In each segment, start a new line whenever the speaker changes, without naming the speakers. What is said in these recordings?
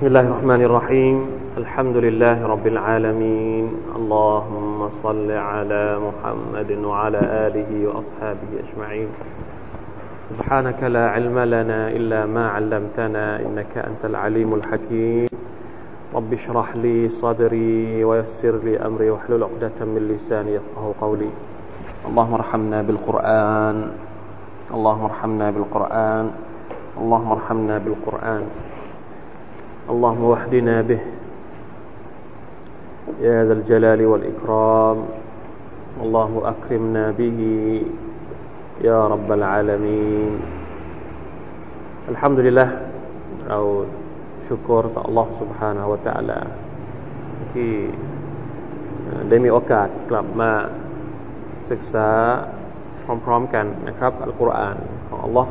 بسم الله الرحمن الرحيم. الحمد لله رب العالمين. اللهم صل على محمد وعلى آله وأصحابه أجمعين. سبحانك لا علم لنا إلا ما علمتنا إنك أنت العليم الحكيم. رب اشرح لي صدري ويسر لي أمري واحلل عقدة من لساني يفقه قولي. اللهم ارحمنا بالقرآن. اللهم ارحمنا بالقرآن. اللهم ارحمنا بالقرآن. اللهم وحدنا به يا ذا الجلال والإكرام اللهم أكرمنا به يا رب العالمين الحمد لله เราชุกรต่อ Allah سبحانه และ تعالى ที่ได้มีโอกาสกลับมาศึกษาพร้อมๆกันนะครับอัลกุรอานของ Allah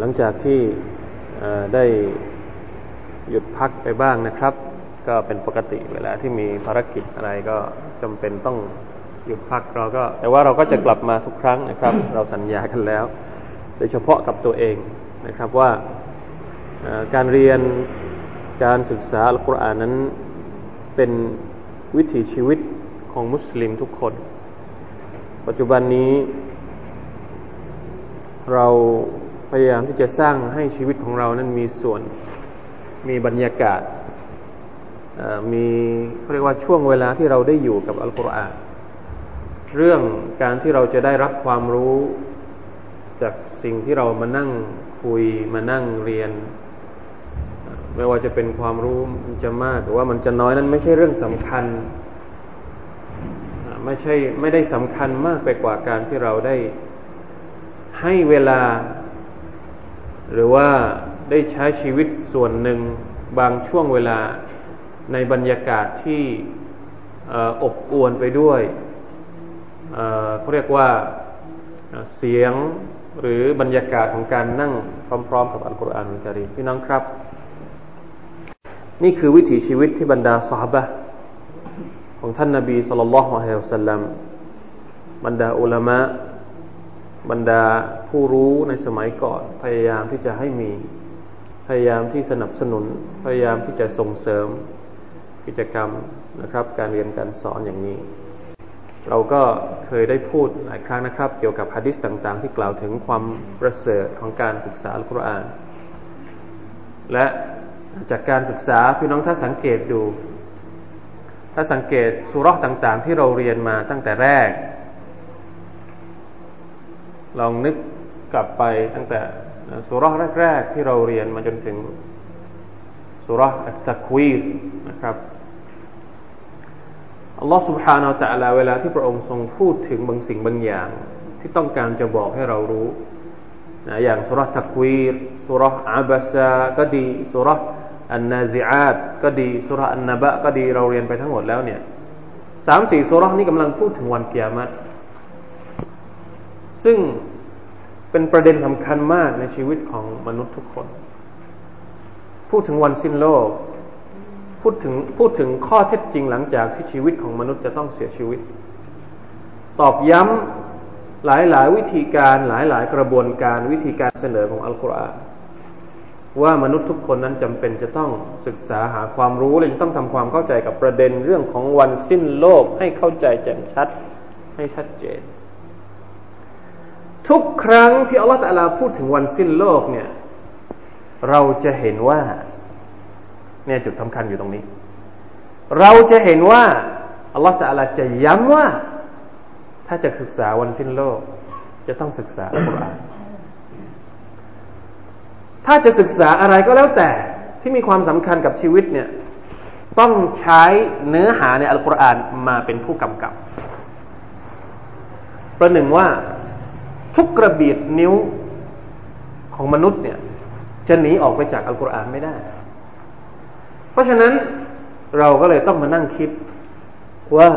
หลังจากที่ ได้หยุดพักไปบ้างนะครับ ก็เป็นปกติเวลาที่มีภารกิจอะไรก็จำเป็นต้องหยุดพักเราก็ แต่ว่าเราก็จะกลับมาทุกครั้งนะครับ เราสัญญากันแล้ว โดยเฉพาะกับตัวเองนะครับว่าการเรียนการศึกษาอัลกุรอานนั้นเป็นวิถีชีวิตของมุสลิมทุกคน ปัจจุบันนี้ เราพ ยายามที่จะสร้างให้ชีวิตของเรานั้นมีส่วนมีบรรยากาศมีเรียกว่าช่วงเวลาที่เราได้อยู่กับอัลกุรอานเรื่องการที่เราจะได้รับความรู้จากสิ่งที่เรามานั่งคุยมานั่งเรียน ไม่ว่าจะเป็นความรู้มันจะมากหรือว่ามันจะน้อยนั้นไม่ใช่เรื่องสำคัญไม่ใช่ไม่ได้สำคัญมากไปกว่าการที่เราได้ให้เวลา หรือว่าได้ใช้ชีวิตส่วนหนึ่งบางช่วงเวลาในบรรยากาศที่อบอวลไปด้วยเขาเรียกว่าเสียงหรือบรรยากาศของการนั่งพร้อม ๆ กับอัลกุรอานอุลการีพี่น้องครับ นี่คือวิถีชีวิตที่บรรดาสหบะของท่านนาบีสุลต่านละฮ์อะฮ์สัลลัมบรรดาอุลามะ บรรดาผู้รู้ในสมัยก่อน พยายามที่จะให้มี พยายามที่สนับสนุน พยายามที่จะส่งเสริมกิจกรรมนะครับ การเรียนการสอนอย่างนี้ เราก็เคยได้พูดหลายครั้งนะครับ เกี่ยวกับฮะดิษต่างๆ ที่กล่าวถึงความประเสริฐของการศึกษาอัลกุรอาน และจากการศึกษาพี่น้องถ้าสังเกตดู ถ้าสังเกตสุรษต่างๆ ที่เราเรียนมาตั้งแต่แรก ลองนึกกลับไปตั้งแต่สุราแรกๆที่เราเรียนมาจนถึงสุราอัตตะควีรนะครับอัลลอฮ์ سبحانه และ تعالى เวลาที่พระองค์ทรงพูดถึงบางสิ่งบางอย่าง ที่ต้องการจะบอกให้เรารู้นะอย่างสุราตะควีรสุราอับซาก็ดีสุราอันนาซิอาตก็ดีสุราอันนบะก็ดีเราเรียนไปทั้งหมดแล้วเนี่ยสามสี่สุรานี้กำลังพูดถึงวันเกียรติ ซึ่งเป็นประเด็นสำคัญมากในชีวิตของมนุษย์ทุกคน พูดถึงวันสิ้นโลก พูดถึงพูดถึงข้อเท็จจริงหลังจากที่ชีวิตของมนุษย์จะต้องเสียชีวิต ตอบย้ำหลายหลายวิธีการหลายหลายกระบวนการวิธีการเสนอของอัลกุรอานว่ามนุษย์ทุกคนนั้นจำเป็นจะต้องศึกษาหาความรู้และจะต้องทำความเข้าใจกับประเด็นเรื่องของวันสิ้นโลกให้เข้าใจแจ่มชัดให้ชัดเจน ทุกครั้งที่อัลลอฮฺตะลาพูดถึงวันสิ้นโลกเนี่ย เราจะเห็นว่า เนี่ยจุดสำคัญอยู่ตรงนี้ เราจะเห็นว่าอัลลอฮฺตะลาจะย้ำว่า ถ้าจะศึกษาวันสิ้นโลก จะต้องศึกษาอัลกุรอานถ้าจะศึกษาอะไรก็แล้วแต่ที่มีความสำคัญกับชีวิตเนี่ย ต้องใช้เนื้อหาในอัลกุรอานมาเป็นผู้กำกับ ประหนึ่งว่า ทุกกระเบียดนิ้วของมนุษย์เนี่ยจะหนีออกไปจากอัลกุรอานไม่ได้ เพราะฉะนั้นเราก็เลยต้องมานั่งคิดว่า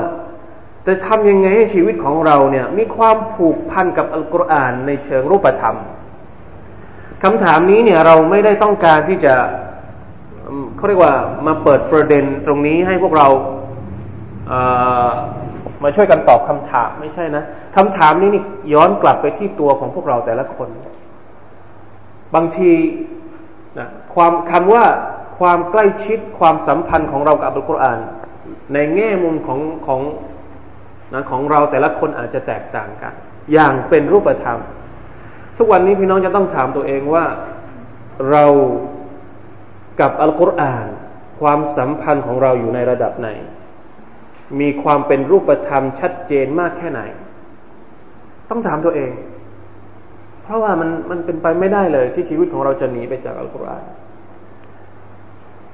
จะทำยังไงให้ชีวิตของเราเนี่ยมีความผูกพันกับอัลกุรอานในเชิงรูปธรรมคำถามนี้เนี่ยเราไม่ได้ต้องการที่จะเขาเรียกว่ามาเปิดประเด็นตรงนี้ให้พวกเรา มาช่วยกันตอบคำถามไม่ใช่นะคำถามนี้นี่ย้อนกลับไปที่ตัวของพวกเราแต่ละคน บางทีนะความคำว่าความใกล้ชิดความสัมพันธ์ของเรากับอัลกุรอานในแง่มุมของของนะของเราแต่ละคนอาจจะแตกต่างกัน อย่างเป็นรูปธรรม ทุกวันนี้พี่น้องจะต้องถามตัวเองว่าเรากับอัลกุรอาน ความสัมพันธ์ของเราอยู่ในระดับไหน มีความเป็นรูปธรรมชัดเจนมากแค่ไหน ต้องถามตัวเอง เพราะว่ามันมันเป็นไปไม่ได้เลย ที่ชีวิตของเราจะหนีไปจากอัลกุรอาน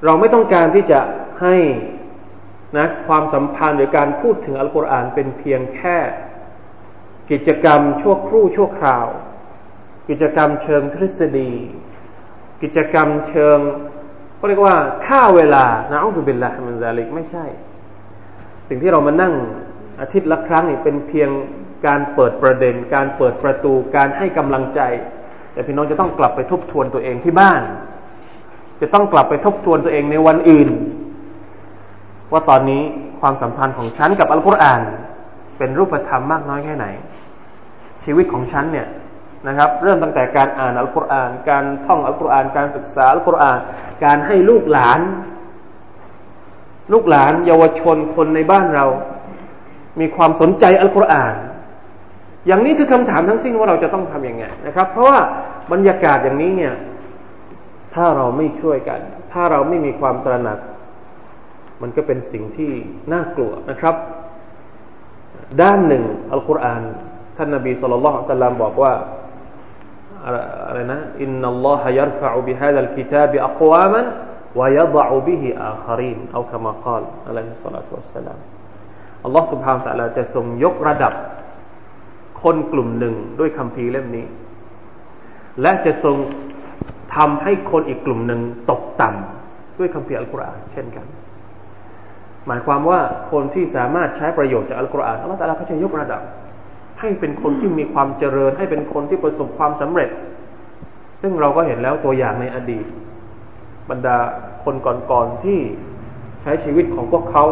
เราไม่ต้องการที่จะให้นะความสัมพันธ์หรือการพูดถึงอัลกุรอานเป็นเพียงแค่ กิจกรรมชั่วครู่ชั่วคราว กิจกรรมเชิงทฤษฎี กิจกรรมเชิงเขาเรียกว่าค่าเวลานะอัลลอฮฺบิลละมันซาลิกไม่ใช่ สิ่งที่เรามานั่งอาทิตย์ละครั้งนี่เป็นเพียงการเปิดประเด็น การเปิดประตูการให้กำลังใจ แต่พี่น้องจะต้องกลับไปทบทวนตัวเองที่บ้าน จะต้องกลับไปทบทวนตัวเองในวันอื่น ว่าตอนนี้ความสัมพันธ์ของฉันกับอัลกุรอาน เป็นรูปธรรมมากน้อยแค่ไหน ชีวิตของฉันเนี่ยนะครับ เริ่มตั้งแต่การอ่านอัลกุรอาน การท่องอัลกุรอาน การศึกษาอัลกุรอาน การให้ลูกหลาน ลูกหลานเยาวชนคนในบ้านเรา มีความสนใจอัลกุรอาน อย่างนี้คือคำถามทั้งสิ้นว่าเราจะต้องทำยังไงนะครับ เพราะว่าบรรยากาศอย่างนี้เนี่ย ถ้าเราไม่ช่วยกัน ถ้าเราไม่มีความตระหนัก มันก็เป็นสิ่งที่น่ากลัวนะครับ ด้านหนึ่งอัลกุรอานท่านนบีสุลต่านสัลลัมบอกว่าอะไรนะอินนัลลอฮะยัรฟะอุบิฮะดัลกิตาบิอักวามัน วะยะดะอุบิฮิอาคารีนเอาคำกล่าวอะลัยฮิสสลาตุวัสสลามอัลลอฮ์ سبحانه และ تعالى จะทรงยกระดับคนกลุ่มหนึ่งด้วยคำพีเล่มนี้ และจะทรงทำให้คนอีกกลุ่มหนึ่งตกต่ำด้วยคำเพียอัลกุรอานเช่นกัน หมายความว่าคนที่สามารถใช้ประโยชน์จากอัลกุรอานอัลลอฮฺตะลาก็จะยกระดับ ให้เป็นคนที่มีความเจริญ ให้เป็นคนที่ประสบความสำเร็จ ซึ่งเราก็เห็นแล้วตัวอย่างในอดีต บรรดาคนก่อนๆที่ใช้ชีวิตของพวกเขา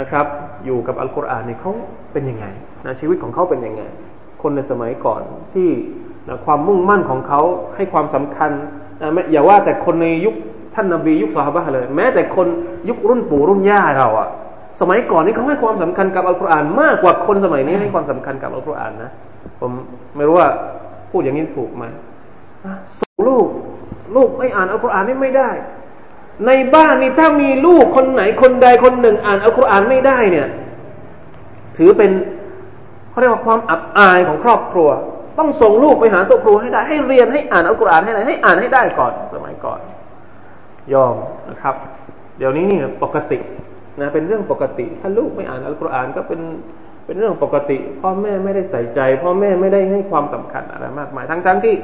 นะครับ อยู่กับอัลกุรอานนี่เขาเป็นยังไงนะชีวิตของเขาเป็นยังไง คนในสมัยก่อนที่นะความมุ่งมั่นของเขาให้ความสำคัญนะอย่าว่าแต่คนในยุคท่านนบียุคสฮาบะเลย แม้แต่คนยุครุ่นปู่รุ่นย่าเราอะสมัยก่อนนี้เขาให้ความสำคัญกับอัลกุรอานมากกว่าคนสมัยนี้ให้ความสำคัญกับอัลกุรอานนะผมไม่รู้ว่าพูดอย่างนี้ถูกไหมส่งลูก ลูกไม่อ่านอัลกุรอานนี่ไม่ได้ ในบ้านนี่ถ้ามีลูกคนไหนคนใดคนหนึ่ง อ่านอัลกุรอานไม่ได้เนี่ย ถือเป็นเขาเรียกว่าความอับอายของครอบครัว ต้องส่งลูกไปหาตัวครูให้ได้ ให้เรียนให้อ่านอัลกุรอานให้ได้ให้อ่านให้ได้ก่อน สมัยก่อน ยอมนะครับ เดี๋ยวนี้นี่ปกตินะเป็นเรื่องปกติ ถ้าลูกไม่อ่านอัลกุรอานก็เป็นเป็นเรื่องปกติ พ่อแม่ไม่ได้ใส่ใจ พ่อแม่ไม่ได้ให้ความสำคัญอะไรมากมายทั้งๆทที่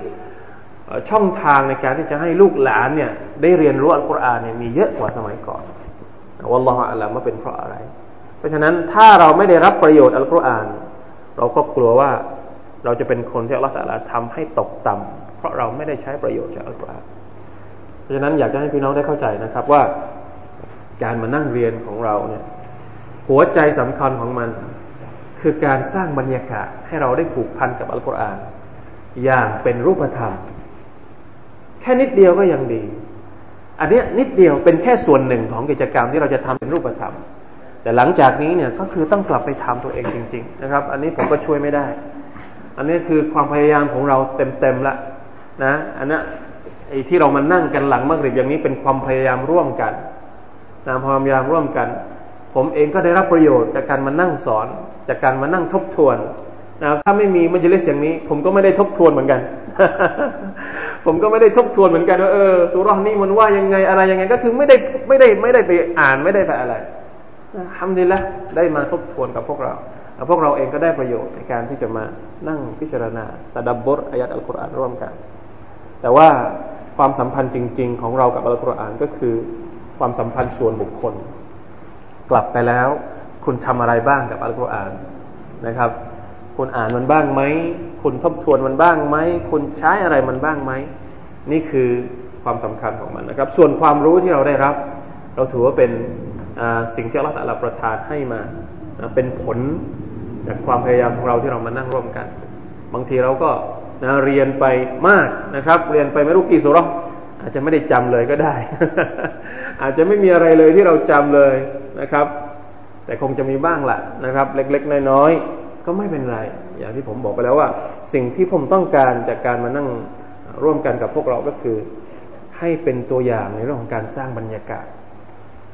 ช่องทางในการที่จะให้ลูกหลานเนี่ยได้เรียนรู้อัลกุรอานเนี่ยมีเยอะกว่าสมัยก่อนวัลลอฮฺอัลลอฮฺว่าเป็นเพราะอะไร เพราะฉะนั้นถ้าเราไม่ได้รับประโยชน์อัลกุรอาน เราก็กลัวว่าเราจะเป็นคนที่อัลลอฮฺตะทำให้ตกต่ำเพราะเราไม่ได้ใช้ประโยชน์จากอัลกุรอาน เพราะฉะนั้นอยากจะให้พี่น้องได้เข้าใจนะครับว่าการมานั่งเรียนของเราเนี่ยหัวใจสำคัญของมัน คือการสร้างบรรยากาศให้เราได้ผูกพันกับอัลกุรอาน อย่างเป็นรูปธรรม แค่นิดเดียวก็ยังดี อันนี้นิดเดียวเป็นแค่ส่วนหนึ่งของกิจกรรมที่เราจะทำเป็นรูปธรรม แต่หลังจากนี้เนี่ยก็คือต้องกลับไปทำตัวเองจริง ๆ นะครับ อันนี้ผมก็ช่วยไม่ได้ อันนี้คือความพยายามของเราเต็มๆละนะ อันนี้ไอ้ที่เรามานั่งกันหลังมักริบอย่างนี้เป็นความพยายามร่วมกันนะความพยายามร่วมกัน ผมเองก็ได้รับประโยชน์จากการมานั่งสอน จากการมานั่งทบทวนนะถ้าไม่มีมัจลิสอย่างนี้ ผมก็ไม่ได้ทบทวนเหมือนกัน ผมก็ไม่ได้ทบทวนเหมือนกันว่าเออสุรนี้มันว่ายังไงอะไรยังไง ก็คือไม่ได้ไม่ได้ไม่ได้ไปอ่านไม่ได้ไปอะไรทำดีแล้วได้มาทบทวนกับพวกเราพวกเราเองก็ได้ประโยชน์ในการที่จะมานั่งพิจารณาตะดับบทอายัดอัลกุรอานร่วมกัน แต่ว่าความสัมพันธ์จริง ๆ ของเรากับอัลกุรอานก็คือความสัมพันธ์ส่วนบุคคล กลับไปแล้ว คุณทำอะไรบ้างกับอัลกุรอานนะครับ คุณอ่านมันบ้างไหมคุณทบทวนมันบ้างไหมคุณใช้อะไรมันบ้างไหมนี่คือความสำคัญของมันนะครับ ส่วนความรู้ที่เราได้รับ เราถือว่าเป็นสิ่งที่อัลลอฮฺประทานให้มาเป็นผลจากความพยายามของเราที่เรามานั่งร่วมกัน บางทีเราก็นะเรียนไปมากนะครับ เรียนไปไม่รู้กี่สุรอาจจะไม่ได้จำเลยก็ได้ อาจจะไม่มีอะไรเลยที่เราจำเลยนะครับ แต่คงจะมีบ้างแหละนะครับ เล็ก ๆ น้อยๆ ก็ไม่เป็นไร อย่างที่ผมบอกไปแล้วว่า สิ่งที่ผมต้องการจากการมานั่งร่วมกันกับพวกเราก็คือ ให้เป็นตัวอย่างในเรื่องของการสร้างบรรยากาศ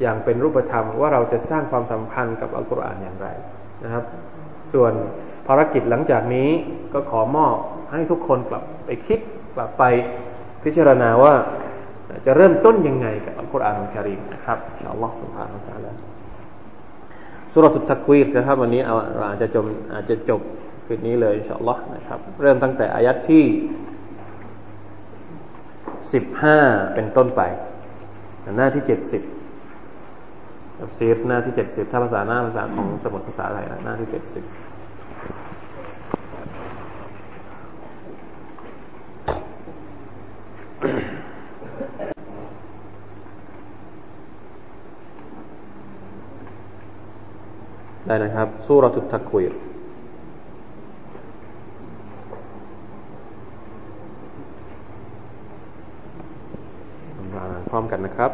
อย่างเป็นรูปธรรมว่าเราจะสร้างความสัมพันธ์กับอัลกุรอานอย่างไรนะครับ ส่วนภารกิจหลังจากนี้ก็ขอมอบให้ทุกคนกลับไปคิดกลับไปพิจารณาว่าจะเริ่มต้นยังไงกับอัลกุรอานอัลกิริมนะครับอัลลอฮฺสุบฮานาอัลลอฮฺ สุรทุตักวีรนะครับ วันนี้เราอาจจะจบอาจจะจบคืนนี้เลยอินชาอัลลอฮฺนะครับ เริ่มตั้งแต่อายัดที่สิบห้าเป็นต้นไป หน้าที่เจ็ดสิบอับซีฟหน้าที่เจ็ดสิบถ้าภาษาหน้าภาษาของสมุดภาษาไทยนะหน้าที่เจ็ดสิบ ได้นะครับสุรทุตักวีรพร้อมกันนะครับ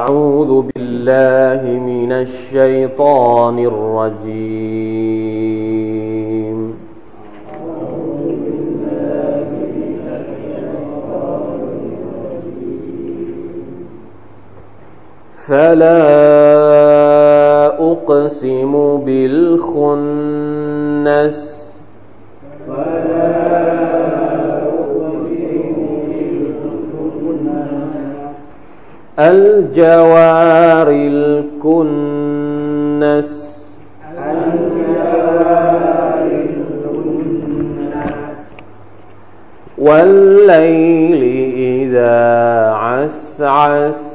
أعوذ بالله من الشيطان الرجيم فلا أقسم بالخنس. الجوار الكنس. والليل إذا عسعس.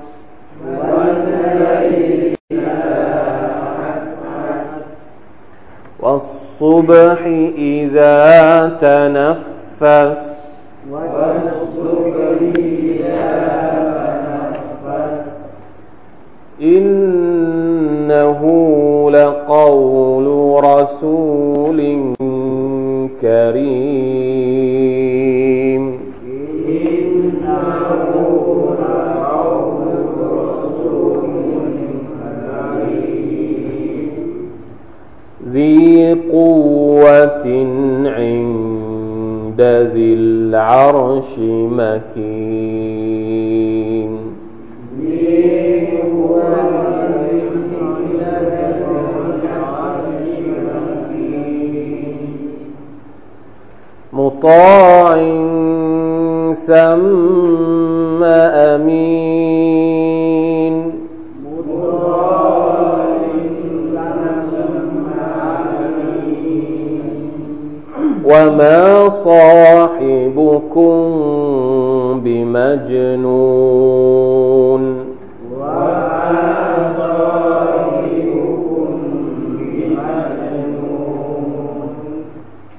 والصبح إذا تنفس. والصبح إذا إنه لقول رسول كريم. عند ذي العرش مكين. مطاع ثم أمين. وما صاحبكم بمجنون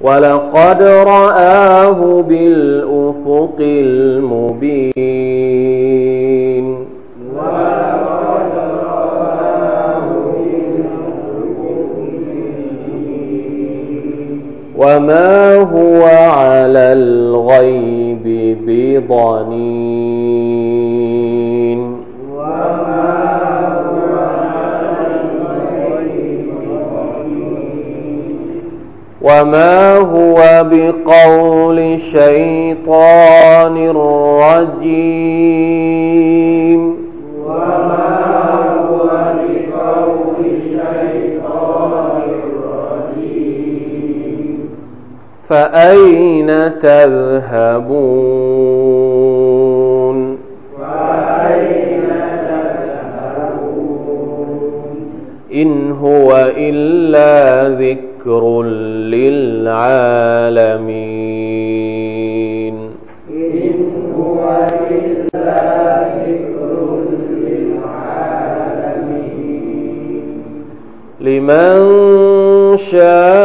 ولقد رآه بالأفق المبين وما هو على الغيب بضنين وما هو على الغيب وما هو بقول شيطان رجيم فأين تذهبون؟ فأين تذهبون إن هو إلا ذكر للعالمين إن هو إلا ذكر للعالمين. لمن شاء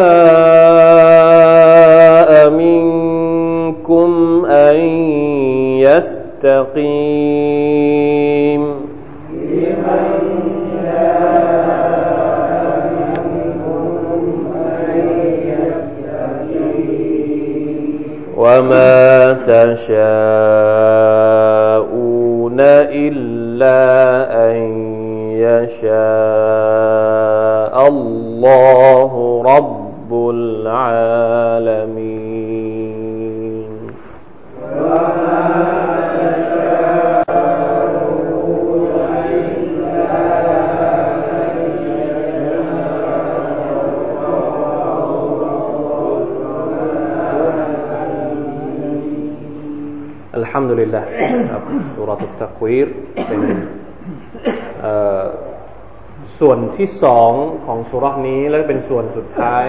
ที่สองของสูเราะฮฺนี้และเป็นส่วนสุดท้าย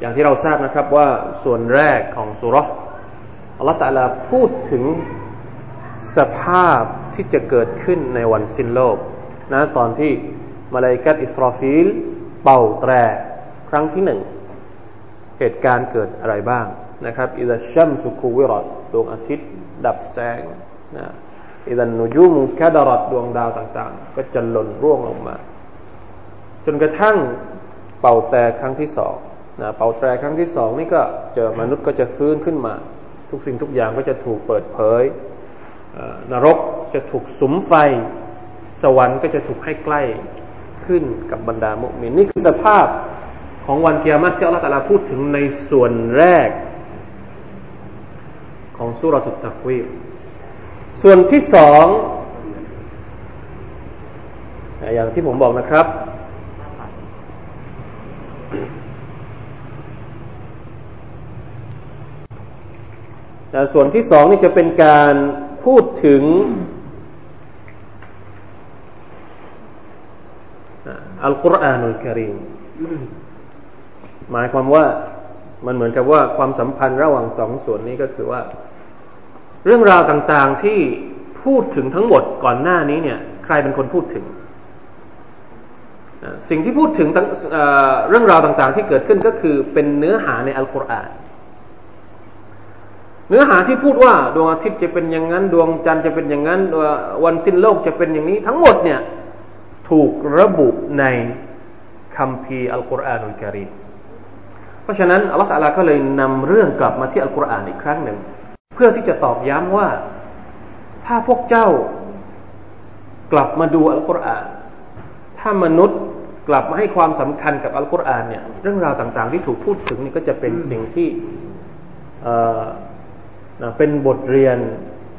อย่างที่เราทราบนะครับว่าส่วนแรกของสุรอัลลอฮฺตะลาพูดถึงสภาพที่จะเกิดขึ้นในวันสิ้นโลกนะตอนที่มลาอิกะฮฺอิสรอฟีลเป่าแตรครั้งที่หนึ่งเหตุการณ์เกิดอะไรบ้างนะครับإذا الشمس كورت ดวงอาทิตย์ ดับแสงนะอิดันนูจูมุคดารัดดวงดาวต่าง ๆ ก็จะหล่นร่วงลงมา จนกระทั่งเป่าแต่ครั้งที่สองนะเป่าแตรครั้งที่สองนี่ก็เจอมนุษย์ก็จะฟื้นขึ้นมา ทุกสิ่งทุกอย่างก็จะถูกเปิดเผยนรกจะถูกสุมไฟ สวรรค์ก็จะถูกให้ใกล้ขึ้นกับบรรดามุมินนี่คือสภาพของวันเกียรติที่อัลลอฮฺพูดถึงในส่วนแรก ของสุรทุตตะควีส่วนที่สองอย่างที่ผมบอกนะครับ ส่วนที่สองนี่จะเป็นการพูดถึงอัลกุรอานุลกิริมหมายความว่ามันเหมือนกับว่าความสัมพันธ์ระหว่างสองส่วนนี้ก็คือว่า เรื่องราวต่างๆที่พูดถึงทั้งหมดก่อนหน้านี้เนี่ย ใครเป็นคนพูดถึง สิ่งที่พูดถึงเรื่องราวต่างๆ ที่เกิดขึ้นก็คือเป็นเนื้อหาในอัลกุรอาน เนื้อหาที่พูดว่าดวงอาทิตย์จะเป็นอย่างนั้น ดวงจันทร์จะเป็นอย่างนั้นวันสิ้นโลกจะเป็นอย่างนี้ทั้งหมดเนี่ยถูกระบุในคัมภีร์อัลกุรอานอุลกิริมเพราะฉะนั้นอัลลอฮฺตาลาก็เลยนำเรื่องกลับมาที่อัลกุรอานอีกครั้งหนึ่ง เพื่อที่จะตอบย้ำว่า ถ้าพวกเจ้ากลับมาดูอัลกุรอาน ถ้ามนุษย์กลับมาให้ความสำคัญกับอัลกุรอานเนี่ยเรื่องราวต่างๆ ที่ถูกพูดถึงนี่ก็จะเป็นสิ่งที่ เป็นบทเรียน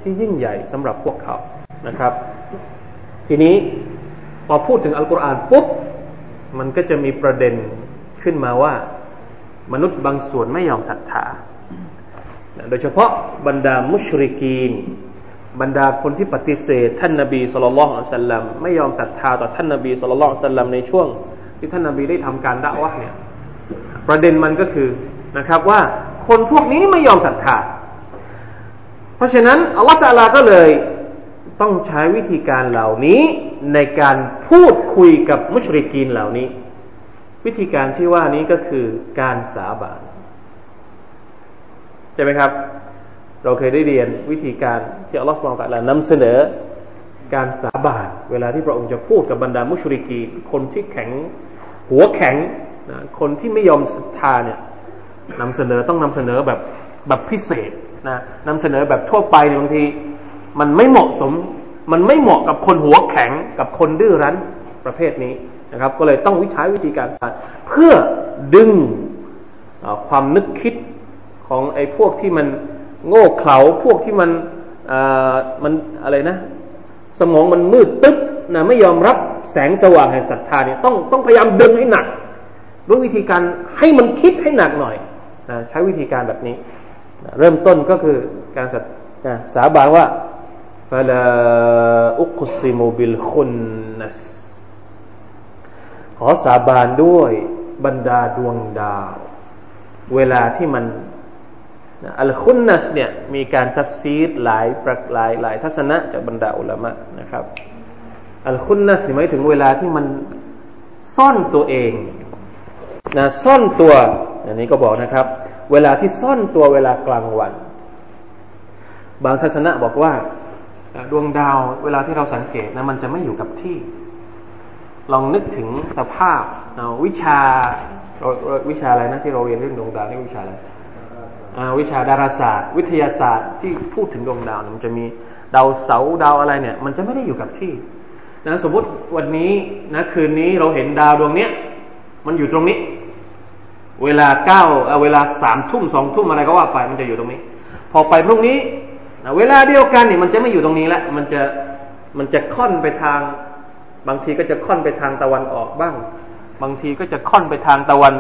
ที่ยิ่งใหญ่สำหรับพวกเขานะครับ ทีนี้พอพูดถึงอัลกุรอานปุ๊บมันก็จะมีประเด็นขึ้นมาว่า มนุษย์บางส่วนไม่ยอมศรัทธาโดยเฉพาะบรรดามุชริกีน บรรดาคนที่ปฏิเสธ ท่านนาบีสุลต่านสัลลัมไม่ยอมศรัทธาต่อท่านนาบีสุลต่านสัลลัมในช่วง ที่ท่านนาบีได้ทำการด่าวะเนี่ยประเด็นมันก็คือนะครับว่าคนพวกนี้ไม่ยอมศรัทธา เพราะฉะนั้นอัลลอฮฺตะลาก็เลยต้องใช้วิธีการเหล่านี้ในการพูดคุยกับมุชริกีนเหล่านี้ วิธีการที่ว่านี้ก็คือการสาบานใช่ไหมครับ เราเคยได้เรียนวิธีการที่อัลลอฮฺสุบานตะลานำเสนอการสาบานเวลาที่พระองค์จะพูดกับบรรดามุชริกีคนที่แข็งหัวแข็งนะคนที่ไม่ยอมศรัทธาเนี่ยนำเสนอต้องนำเสนอแบบแบบพิเศษ นะนำเสนอแบบทั่วไปบางที มันไม่เหมาะสม มันไม่เหมาะกับคนหัวแข็งกับคนดื้อรั้นประเภทนี้นะครับ ก็เลยต้องวิช้วิธีการสอนเพื่อดึงความนึกคิดของไอ้พวกที่มันโง่เขลาพวกที่มันมันอะไรนะ สมองมันมืดตึ๊บนะไม่ยอมรับแสงสว่างแห่งศรัทธาเนี่ยต้องต้องพยายามดึงให้หนักด้วยวิธีการให้มันคิดให้หนักหน่อยนะใช้วิธีการแบบนี้ เริ่มต้นก็คือการสันะสาบานว่าฟลาอุกซิมุบิลคุนนัสขอสาบานด้วยบรรดาดวงดาว เวลาที่มันอัลคุนนัสเนี่ยมีการทัฟซีดหลายประหลายหลายทัศนะจากบรรดาอุลามะนะครับالخنس หมายถึงเวลาที่มันซ่อนตัวเองนะซ่อนตัวอันนี้ก็บอกนะครับ เวลาที่ซ่อนตัวเวลากลางวัน บางทัศนะบอกว่าดวงดาวเวลาที่เราสังเกตนะมันจะไม่อยู่กับที่ ลองนึกถึงสภาพวิชาวิชาอะไรนะที่เราเรียนเรื่องดวงดาวนี่วิชาอะไรวิชาดาราศาสตร์ วิทยาศาสตร์ที่พูดถึงดวงดาวมันจะมีดาวเสาดาวอะไรเนี่ย มันจะไม่ได้อยู่กับที่นะสมมติวันนี้นะคืนนี้เราเห็นดาวดวงเนี้ยมันอยู่ตรงนี้ เวลาเก้าเวลาสามทุ่มสองทุ่มอะไรก็ว่าไปมันจะอยู่ตรงนี้ พอไปพรุ่งนี้เวลาเดียวกันเนี่ยมันจะไม่อยู่ตรงนี้ล้วมันจะมันจะค่อนไปทาง บางทีก็จะค่อนไปทางตะวันออกบ้าง บางทีก็จะค่อนไปทางตะวัน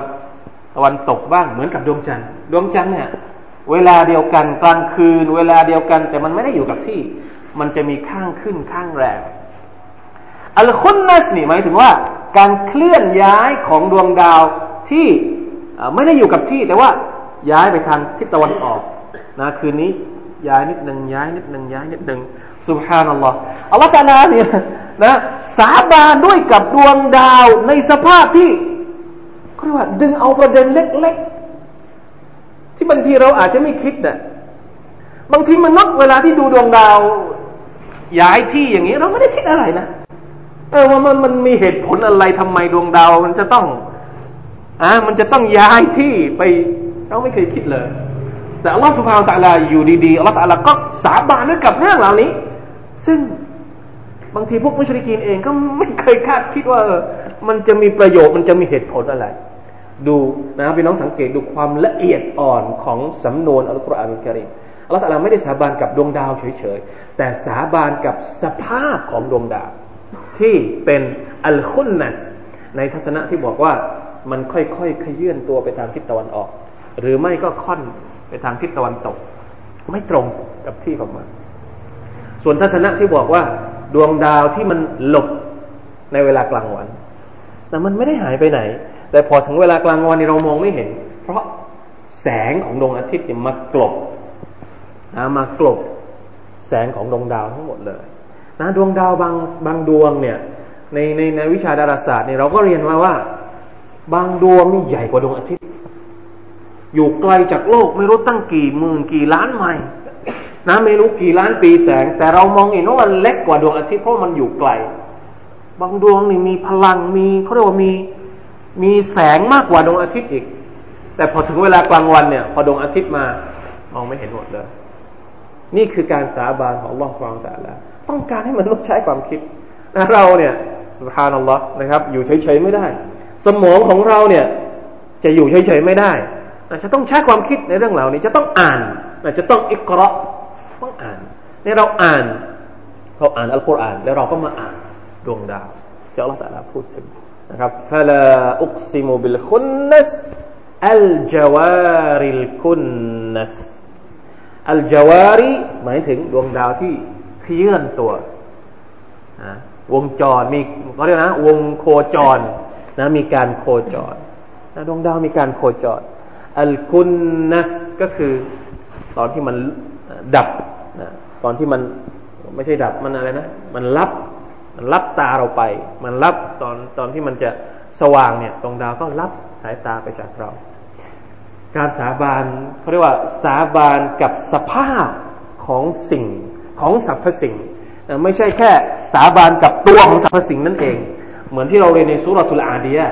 ตะวันตกบ้างเหมือนกับดวงจันทร์ดวงจันทร์เนี่ยเวลาเดียวกันกลางคืน เวลาเดียวกัน แต่มันไม่ได้อยู่กับที่ มันจะมีข้างขึ้นข้างแรมอัลคุนนัสนี่หมายถึงว่า การเคลื่อนย้ายของดวงดาวที่ ไม่ได้อยู่กับที่แต่ว่าย้ายไปทางทิศตะวันออกนะคืนนี้ย้ายนิดหนึ่งย้ายนิดหนึ่งย้ายนิดหนึ่งสุบฮานัลลอฮ์อัลลอฮฺตาลาเนี่ยนะสาบานด้วยกับดวงดาวในสภาพที่เขาเรียกว่าดึงเอาประเด็นเล็ก ๆ ที่บางทีเราอาจจะไม่คิดนะบางทีมนุษย์เวลาที่ดูดวงดาวย้ายที่อย่างนี้เราไม่ได้คิดอะไรนะเออว่ามันมันมีเหตุผลอะไรทำไมดวงดาวมันจะต้อง อ่ามันจะต้องย้ายที่ไปเราไม่เคยคิดเลย แต่อัลลอฮฺสุบฮานตะลาอยู่ดีๆอัลลอฮฺตะลาก็สาบานด้วยกับเรื่องเหล่านี้ ซึ่งบางทีพวกมุชริกีนเองก็ไม่เคยคาดคิดว่ามันจะมีประโยชน์มันจะมีเหตุผลอะไร ดูนะพี่น้องสังเกตดูความละเอียดอ่อนของสำนวนอัลกุรอานอัลกิริมอัลลอฮฺตะลาไม่ได้สาบานกับดวงดาวเฉยๆ แต่สาบานกับสภาพของดวงดาว ที่เป็นอัลคุนนัสในทัศนะที่บอกว่า มันค่อยๆขยื่นตัวไปทางทิศตะวันออก หรือไม่ก็ค่อนไปทางทิศตะวันตก ไม่ตรงกับที่ของมัน ส่วนทัศนะที่บอกว่า ดวงดาวที่มันหลบในเวลากลางวัน แต่มันไม่ได้หายไปไหน แต่พอถึงเวลากลางวันเรามองไม่เห็น เพราะแสงของดวงอาทิตย์เนี่ยมากลบนะมากลบแสงของดวงดาวทั้งหมดเลยนะดวงดาวบางบางดวงเนี่ยในในในวิชาดาราศาสตร์เนี่ยเราก็เรียนมาว่า บางดวงนี่ใหญ่กว่าดวงอาทิตย์ อยู่ไกลจากโลกไม่รู้ตั้งกี่หมื่นกี่ล้านไมล์นะไม่รู้กี่ล้านปีแสง แต่เรามองเห็นว่ามันเล็กกว่าดวงอาทิตย์เพราะมันอยู่ไกล บางดวงนี่มีพลังมีเขาเรียกว่ามีมีแสงมากกว่าดวงอาทิตย์อีก แต่พอถึงเวลากลางวันเนี่ย พอดวงอาทิตย์มามองไม่เห็นหมดเลย นี่คือการสาบานของลอฟังแต่ละต้องการให้มนุษย์ใช้ความคิดนะเราเนี่ยสุภานัลลอฮ์นะครับ อยู่เฉยๆไม่ได้ สมองของเราเนี่ย จะอยู่เฉยๆไม่ได้จะต้องใช้ความคิดในเรื่องเหล่านี้ จะต้องอ่านจะต้องอิกราต้องอ่านในเราอ่าน เราอ่านอัลกุรอานแล้วเราก็มาอ่านดวงดาวจะอัลลอฮฺตะลาพูดถึงนะครับฟลาอุกซิมุบิลคุนนัสอัลจาวาริลคุนนัสอัลจาวารีหมายถึงดวงดาวที่เคลื่อนตัววงจรมีเขาเรียกนะ วงโคจร นะมีการโคจรนะดวงดาวมีการโคจรอัลกุนนัสก็คือตอนที่มันดับนะตอนที่มันไม่ใช่ดับมันอะไรนะ มันรับมันรับตาเราไป มันรับตอนตอนที่มันจะสว่างเนี่ยดวงดาวก็รับสายตาไปจากเรา การสาบานเขาเรียกว่าสาบานกับสภาพของสิ่งของสรรพสิ่ง ไม่ใช่แค่สาบานกับตัวของสรรพสิ่งนั่นเอง เหมือนที่เราเรียนในสุรทูลอาดียะ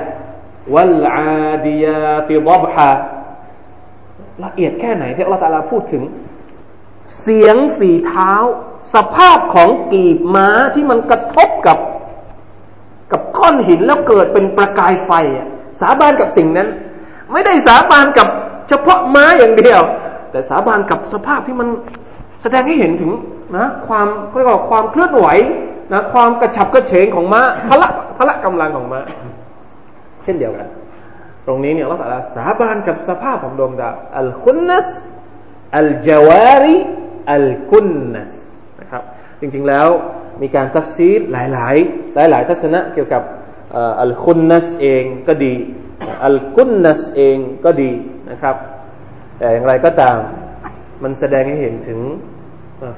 วัลอาดียะติดบฮะละเอียดแค่ไหนที่อัลลอฮฺตาลาพูดถึง เสียงฝีเท้า สภาพของกีบม้าที่มันกระทบกับ กับก้อนหินแล้วเกิดเป็นประกายไฟสาบานกับสิ่งนั้น ไม่ได้สาบานกับเฉพาะม้าอย่างเดียว แต่สาบานกับสภาพที่มันแสดงให้เห็นถึงนะความเรียกว่าความเคลื่อนไหว นะความกระฉับกระเฉงของม้าพละพละกำลังของม้าเช่นเดียวกัน ตรงนี้เนี่ยเราแต่ละสาบานกับสภาพของดวงดาวอัลคุนนัสالجوار الكنس นะครับจริงๆแล้วมีการตัฟซีดหลายๆ หลาย ๆ ทัศนะเกี่ยวกับالخنس เองก็ดี الكنس เองก็ดีนะครับ แต่อย่างไรก็ตามมันแสดงให้เห็นถึง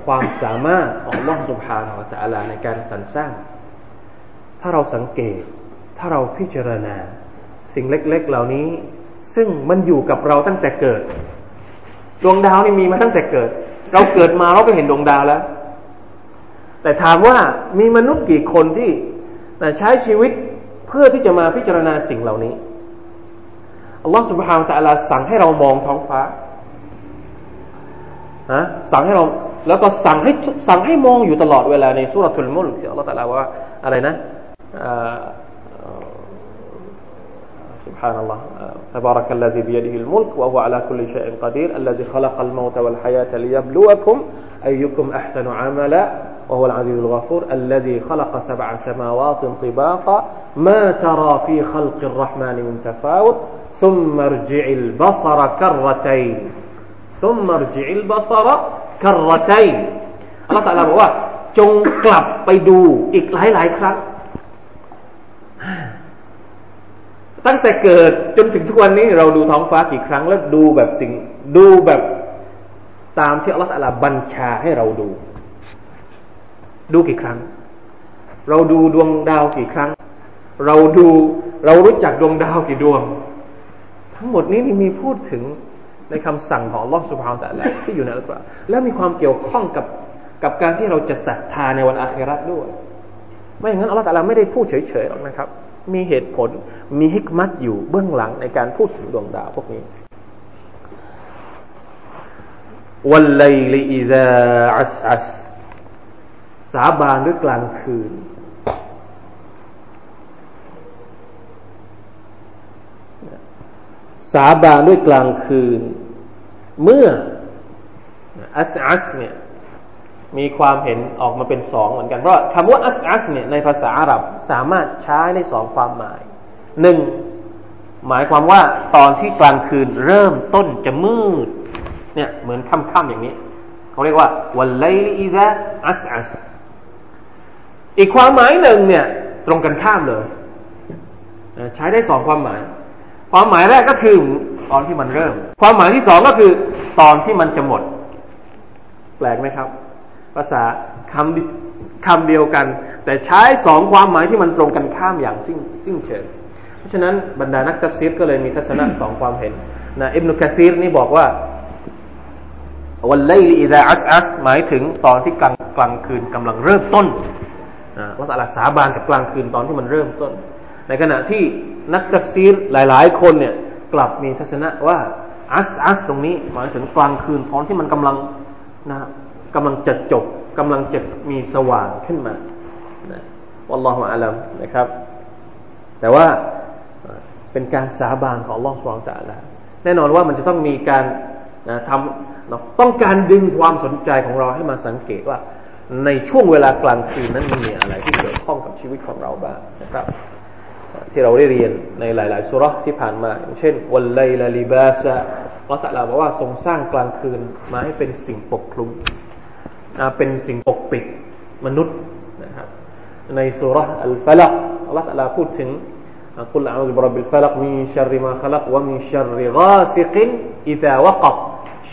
ความสามารถของอัลลอฮฺสุบฮานะฮูวะตะอาลาในการสรรสร้าง ถ้าเราสังเกต ถ้าเราพิจารณา สิ่งเล็ก ๆ เหล่านี้ ซึ่งมันอยู่กับเราตั้งแต่เกิด ดวงดาวนี่มีมาตั้งแต่เกิด เราเกิดมาเราก็เห็นดวงดาวแล้ว แต่ถามว่ามีมนุษย์กี่คนที่ใช้ชีวิตเพื่อที่จะมาพิจารณาสิ่งเหล่านี้อัลลอฮฺสุบฮานตะลาสั่งให้เรามองท้องฟ้าฮะสั่งให้เรา แล้วก็สั่งให้สั่งให้มองอยู่ตลอดเวลาในสุรทูลมุลที่อัลลอฮฺตรัสว่าอะไรนะ سبحان الله تبارك الذي بيده الملك وهو على كل شيء قدير الذي خلق الموت والحياة ليبلوكم أيكم أحسن عملا وهو العزيز الغفور الذي خلق سبع سماوات طباقا ما ترى في خلق الرحمن من تفاوت ثم ارجع البصر كرتين ซุมมรจิลบาซาระกรไตอัลลอฮฺตะลาบอกว่า จงกลับไปดูอีกหลายหลายครั้ง ตั้งแต่เกิดจนถึงทุกวันนี้เราดูท้องฟ้ากี่ครั้ง แล้วดูแบบสิ่งดูแบบตามที่อัลลอฮฺตะลาบัญชาให้เราดู ดูกี่ครั้ง เราดูดวงดาวกี่ครั้ง เราดูเรารู้จักดวงดาวกี่ดวง ทั้งหมดนี้นี่มีพูดถึง ในคำสั่งของลอสุบฮานตะลาที่อยู่ในอัลกุรอานและมีความเกี่ยวข้องกับกับการที่เราจะศรัทธาในวันอาคราตด้วย ไม่อย่างนั้นอัลลอฮฺตะลาไม่ได้พูดเฉยๆหรอกนะครับ มีเหตุผลมีฮิกมัตอยู่เบื้องหลังในการพูดถึงดวงดาวพวกนี้วันไลลีอิดาอัสอัสสาบานด้วยกลางคืน สาบานด้วยกลางคืน เมื่ออัสอัสเนี่ยมีความเห็นออกมาเป็นสองเหมือนกัน เพราะคำว่าอัสอัสเนี่ยในภาษาอาหรับสามารถใช้ได้สองความหมายหนึ่งหมายความว่าตอนที่กลางคืนเริ่มต้นจะมืดเนี่ยเหมือนค่ำๆอย่างนี้ เขาเรียกว่าวันไลลีอิซาอัสอัสอีกความหมายหนึ่งเนี่ยตรงกันข้ามเลย ใช้ได้สองความหมาย ความหมายแรกก็คือตอนที่มันเริ่ม ความหมายที่สองก็คือ ตอนที่มันจะหมด แปลกไหมครับ ภาษาคำคำเดียวกัน แต่ใช้สองความหมายที่มันตรงกันข้ามอย่างสิ้นสิ้นเชิงเพราะฉะนั้นบรรดานักตัฟซีรก็เลยมีทัศนะสองความเห็นนะอิบนุกะซีรนี่บอกว่าวันไลลีอิดาอัสอัสหมายถึงตอนที่กลางกลางคืนกำลังเริ่มต้นว่าตลาสาบานกับกลางคืนตอนที่มันเริ่มต้น ในขณะที่ นักตัฟซีรหลาย ๆ คนเนี่ยกลับมีทัศนะว่า อัสอัสตรงนี้หมายถึงกลางคืนตอนที่มันกำลังนะกำลังจะจบกำลังจะมีสว่างขึ้นมานะวัลลอฮฺอาลัมนะครับ แต่ว่าเป็นการสาบานของอัลลอฮฺสุลต่านละแน่นอนว่ามันจะต้องมีการนะทำต้องการดึงความสนใจของเราให้มาสังเกตว่า ในช่วงเวลากลางคืนนั้นมันมีอะไรที่เกี่ยวข้องกับชีวิตของเราบ้างนะครับ ที่เราได้เรียนในหลาย ๆ สูเราะฮฺที่ผ่านมาอย่างเช่นوالليل لباسا อัลลอฮฺตะอาลาบอกว่าทรงสร้างกลางคืนมาให้เป็นสิ่งปกคลุมเป็นสิ่งปกปิดมนุษย์นะครับในสุรษอัลฟลักอัลตะลาพูดถึงกุลอาอุบรับบิลฟลักมีชัรริมาขลักวะมีชัรริกาซิกินอิดาวะกับ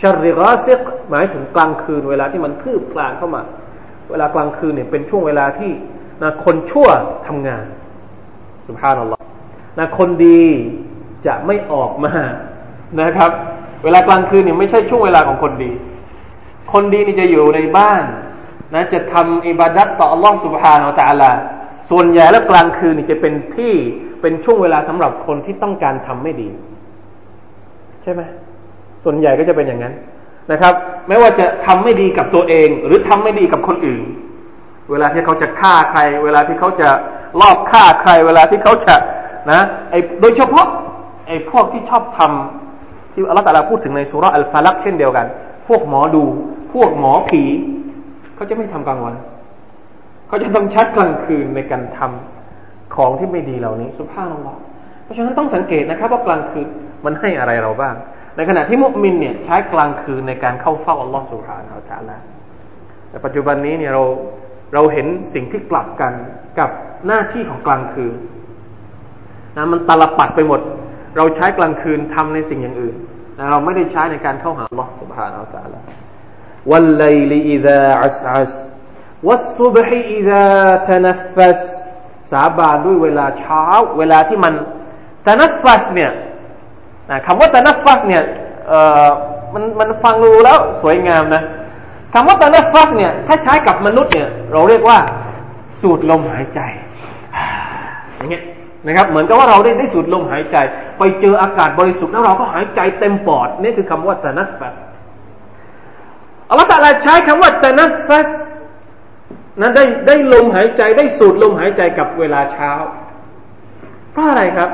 ชัรริกาซิกหมายถึงกลางคืนเวลาที่มันคืบคลานเข้ามา เวลากลางคืนเนี่ยเป็นช่วงเวลาที่นะคนชั่วทำงาน สุภาพนัลลอฮ์นะคนดีจะไม่ออกมานะครับ เวลากลางคืนเนี่ยไม่ใช่ช่วงเวลาของคนดี คนดีนี่จะอยู่ในบ้านนะจะทำอิบาดัตต่ออัลลอฮ์สุบฮานาอัลลอฮ์ส่วนใหญ่แล้วกลางคืนนี่จะเป็นที่เป็นช่วงเวลาสำหรับคนที่ต้องการทำไม่ดี ใช่ไหมส่วนใหญ่ก็จะเป็นอย่างนั้นนะครับ ไม่ว่าจะทำไม่ดีกับตัวเอง หรือทำไม่ดีกับคนอื่น เวลาที่เขาจะฆ่าใคร เวลาที่เขาจะ ลอบฆ่าใครเวลาที่เขาจะนะไอโดยเฉพาะไอพวกที่ชอบทำที่อัลลอฮฺตาลาพูดถึงในสุราอัลฟาลักเช่นเดียวกัน พวกหมอดู พวกหมอผีเขาจะไม่ทำกลางวันเขาจะต้องชัดกลางคืนในการทำของที่ไม่ดีเหล่านี้สุภาพนัลลอฮเพราะฉะนั้นต้องสังเกตนะครับ ว่ากลางคืนมันให้อะไรเราบ้าง ในขณะที่มุสลิมเนี่ยใช้กลางคืนในการเข้าเฝ้าอัลลอฮ์สุฮานาอัลตะลาแต่ปัจจุบันนี้เนี่ยเราเราเห็นสิ่งที่กลับกันกับ หน้าที่ของกลางคืนนะมันตลปัดไปหมด เราใช้กลางคืนทำในสิ่งอย่างอื่นนะเราไม่ได้ใช้ในการเข้าหาอัลอฮ์สุบฮานาอัลตะลาวัลไลลีอิดาอัสอัสวัสุบฮิอิดาตนัฟฟัสสาบานด้วยเวลาเช้า เวลาที่มันตนัฟฟัสเนี่ยคำว่าตนัฟฟัสเนี่ยมันมันฟังดูแล้วสวยงามนะคำว่าตนัฟฟัสเนี่ยถ้าใช้กับมนุษย์เนี่ยเราเรียกว่าสูดลมหายใจ อย่างเงี้ยนะครับเหมือนกับว่าเราได้ได้สูดลมหายใจ ไปเจออากาศบริสุทธิ์แล้วเราก็หายใจเต็มปอดนี่คือคำว่าตนัฟฟัสอัลลอฮฺตะลาใช้คำว่าตะนัฟฟัสนั้นได้ได้ลมหายใจได้สูดลมหายใจกับเวลาเช้า เพราะอะไรครับ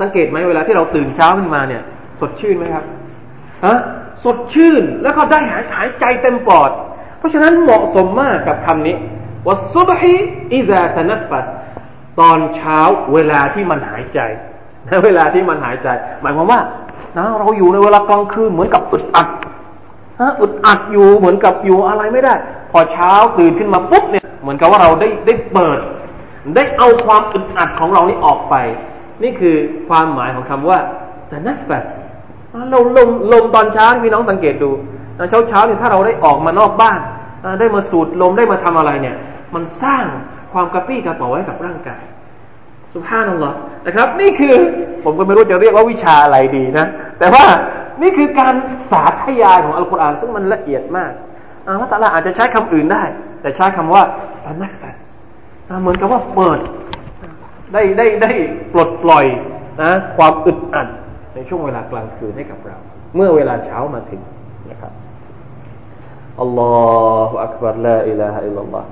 สังเกตไหมเวลาที่เราตื่นเช้าขึ้นมาเนี่ย สดชื่นไหมครับฮะสดชื่นแล้วก็ได้หายหายใจเต็มปอด เพราะฉะนั้นเหมาะสมมากกับคำนี้ ว่าซุบฮีอิซาตนัฟฟัสตอนเช้าเวลาที่มันหายใจนะเวลาที่มันหายใจ หมายความว่านะเราอยู่ในเวลากลางคืนเหมือนกับอึดอัดฮะอึดอัดอยู่เหมือนกับอยู่อะไรไม่ได้ พอเช้าตื่นขึ้นมาปุ๊บเนี่ยเหมือนกับว่าเราได้ได้เปิด ได้เอาความอึดอัดของเรานี่ออกไป นี่คือความหมายของคำว่าตนัฟฟัสเราลมลมตอนเช้าพี่น้องสังเกตดูเช้าเช้าเนี่ยถ้าเราได้ออกมานอกบ้านได้มาสูดลมได้มาทำอะไรเนี่ย มันสร้างความกระปี้กระเป๋าให้กับร่างกาย สุภาพนั่นหรอนะครับ นี่คือผมก็ไม่รู้จะเรียกว่าวิชาอะไรดีนะ แต่ว่านี่คือการสาธยายของอัลกุรอานซึ่งมันละเอียดมากอัลลอฮฺตาลาอาจจะใช้คำอื่นได้ แต่ใช้คำว่าตานัฟัสเหมือนกับว่าเปิดได้ได้ได้ปลดปล่อยนะความอึดอัดในช่วงเวลากลางคืนให้กับเรา เมื่อเวลาเช้ามาถึงนะครับอัลลอฮฺอักบารลาอิลาฮะอิลลัลลอฮ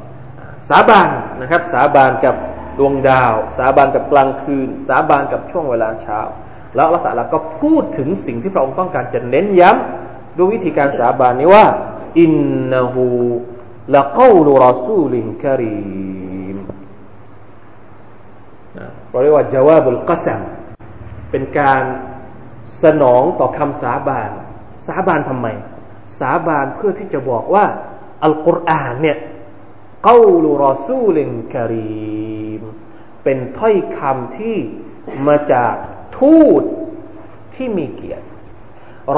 สาบานนะครับ สาบานกับดวงดาว สาบานกับกลางคืน สาบานกับช่วงเวลาเช้า แล้วละตัลลก็พูดถึงสิ่งที่พระองค์ต้องการจะเน้นย้ำด้วยวิธีการสาบานนี้ว่าอินนหูละกูลรอซูลินคารีมเราเรียกว่าจาวาบุลกัสัมเป็นการสนองต่อคำสาบาน สาบานทำไม สาบานเพื่อที่จะบอกว่าอัลกุรอานเนี่ย لقول رسول كريم เป็นถ้อยคำที่มาจากทูตที่มีเกียรติ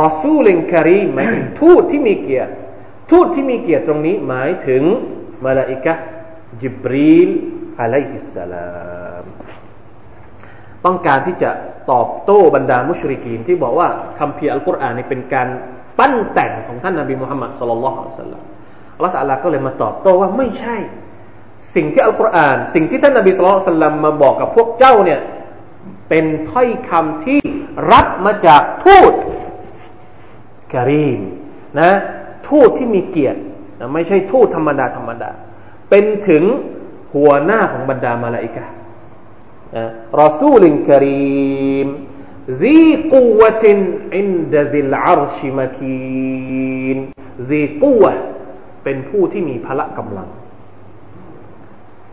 رسول كريم หมายถึงทูตที่มีเกียรติ ทูตที่มีเกียรติตรงนี้หมายถึงมาลาอิกะจิบรีลอะลัยฮิสสลามต้องการที่จะตอบโต้บรรดามุชริกีนที่บอกว่าคำเพีอัลกุรอานนี่เป็นการปั้นแต่งของท่านนบีมุฮัมมัดสุลลัลลอฮุอะลัยฮิสลาม ลลอฮฺตาลาก็เลยมาตอบโต้ว่าไม่ใช่ สิ่งที่อัลกุรอาน สิ่งที่ท่านนบีสุลต่านมาบอกกับพวกเจ้าเนี่ยเป็นถ้อยคำที่รับมาจากทูตกรีมนะทูตที่มีเกียรตินะไม่ใช่ทูตธรรมดาธรรมดา เป็นถึงหัวหน้าของบรรดามาลาอิกะนะรอซูลินกรีม ذي قوة عند ذي العرش مكين ذي قوة เป็นผู้ที่มีพละกำลัง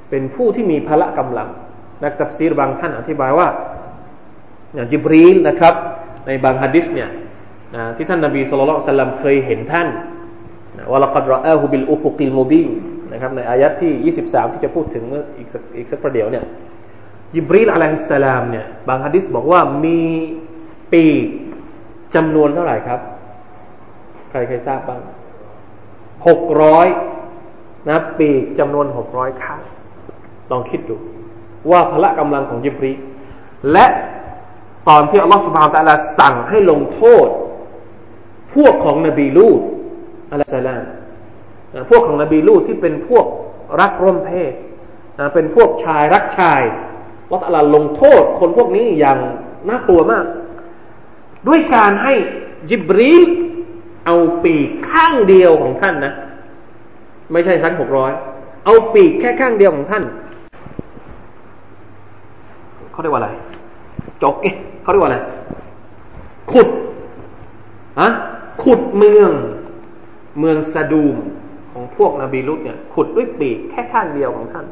เป็นผู้ที่มีพละกำลัง นักตัฟซีรบางท่านอธิบายว่า อย่างจิบรีลนะครับ ในบางฮะดิษเนี่ยที่ท่านนาบีศ็อลลัลลอฮฺเคยเห็นท่านولقد رآه بالأفق المبينนะครับในอายัดที่ 23 ที่จะพูดถึงอีกสักอีกสักประเดี๋ยวเนี่ยยิบรีลอะลัยฮิสสลามเนี่ยบางฮะดิษบอกว่ามีปีกจำนวนเท่าไหร่ครับ ใครเคยทราบบ้าง หกร้อยนะปีจำนวนหกร้อยครั้งลองคิดดู ว่าพละกำลังของยิบรีและตอนที่อัลลอฮฺสุบฮานตะลาสั่งให้ลงโทษ พวกของนบีลูดอะลัยสลามพวกของนบีลูดที่เป็นพวกรักร่วมเพศเป็นพวกชายรักชายอัลลอฮฺลงโทษคนพวกนี้อย่างน่ากลัวมาก ด้วยการให้จิบรีล เอาปีกข้างเดียวของท่านนะ ไม่ใช่ทั้งหกร้อยเอาปีกแค่ข้างเดียวของท่านเขาเรียกว่าอะไรจกเอ๊เขาเรียกว่าอะไร ขุดอะขุดเมือง เมืองซาดูมของพวกนบีลุตเนี่ย ขุดด้วยปีกแค่ข้างเดียวของท่าน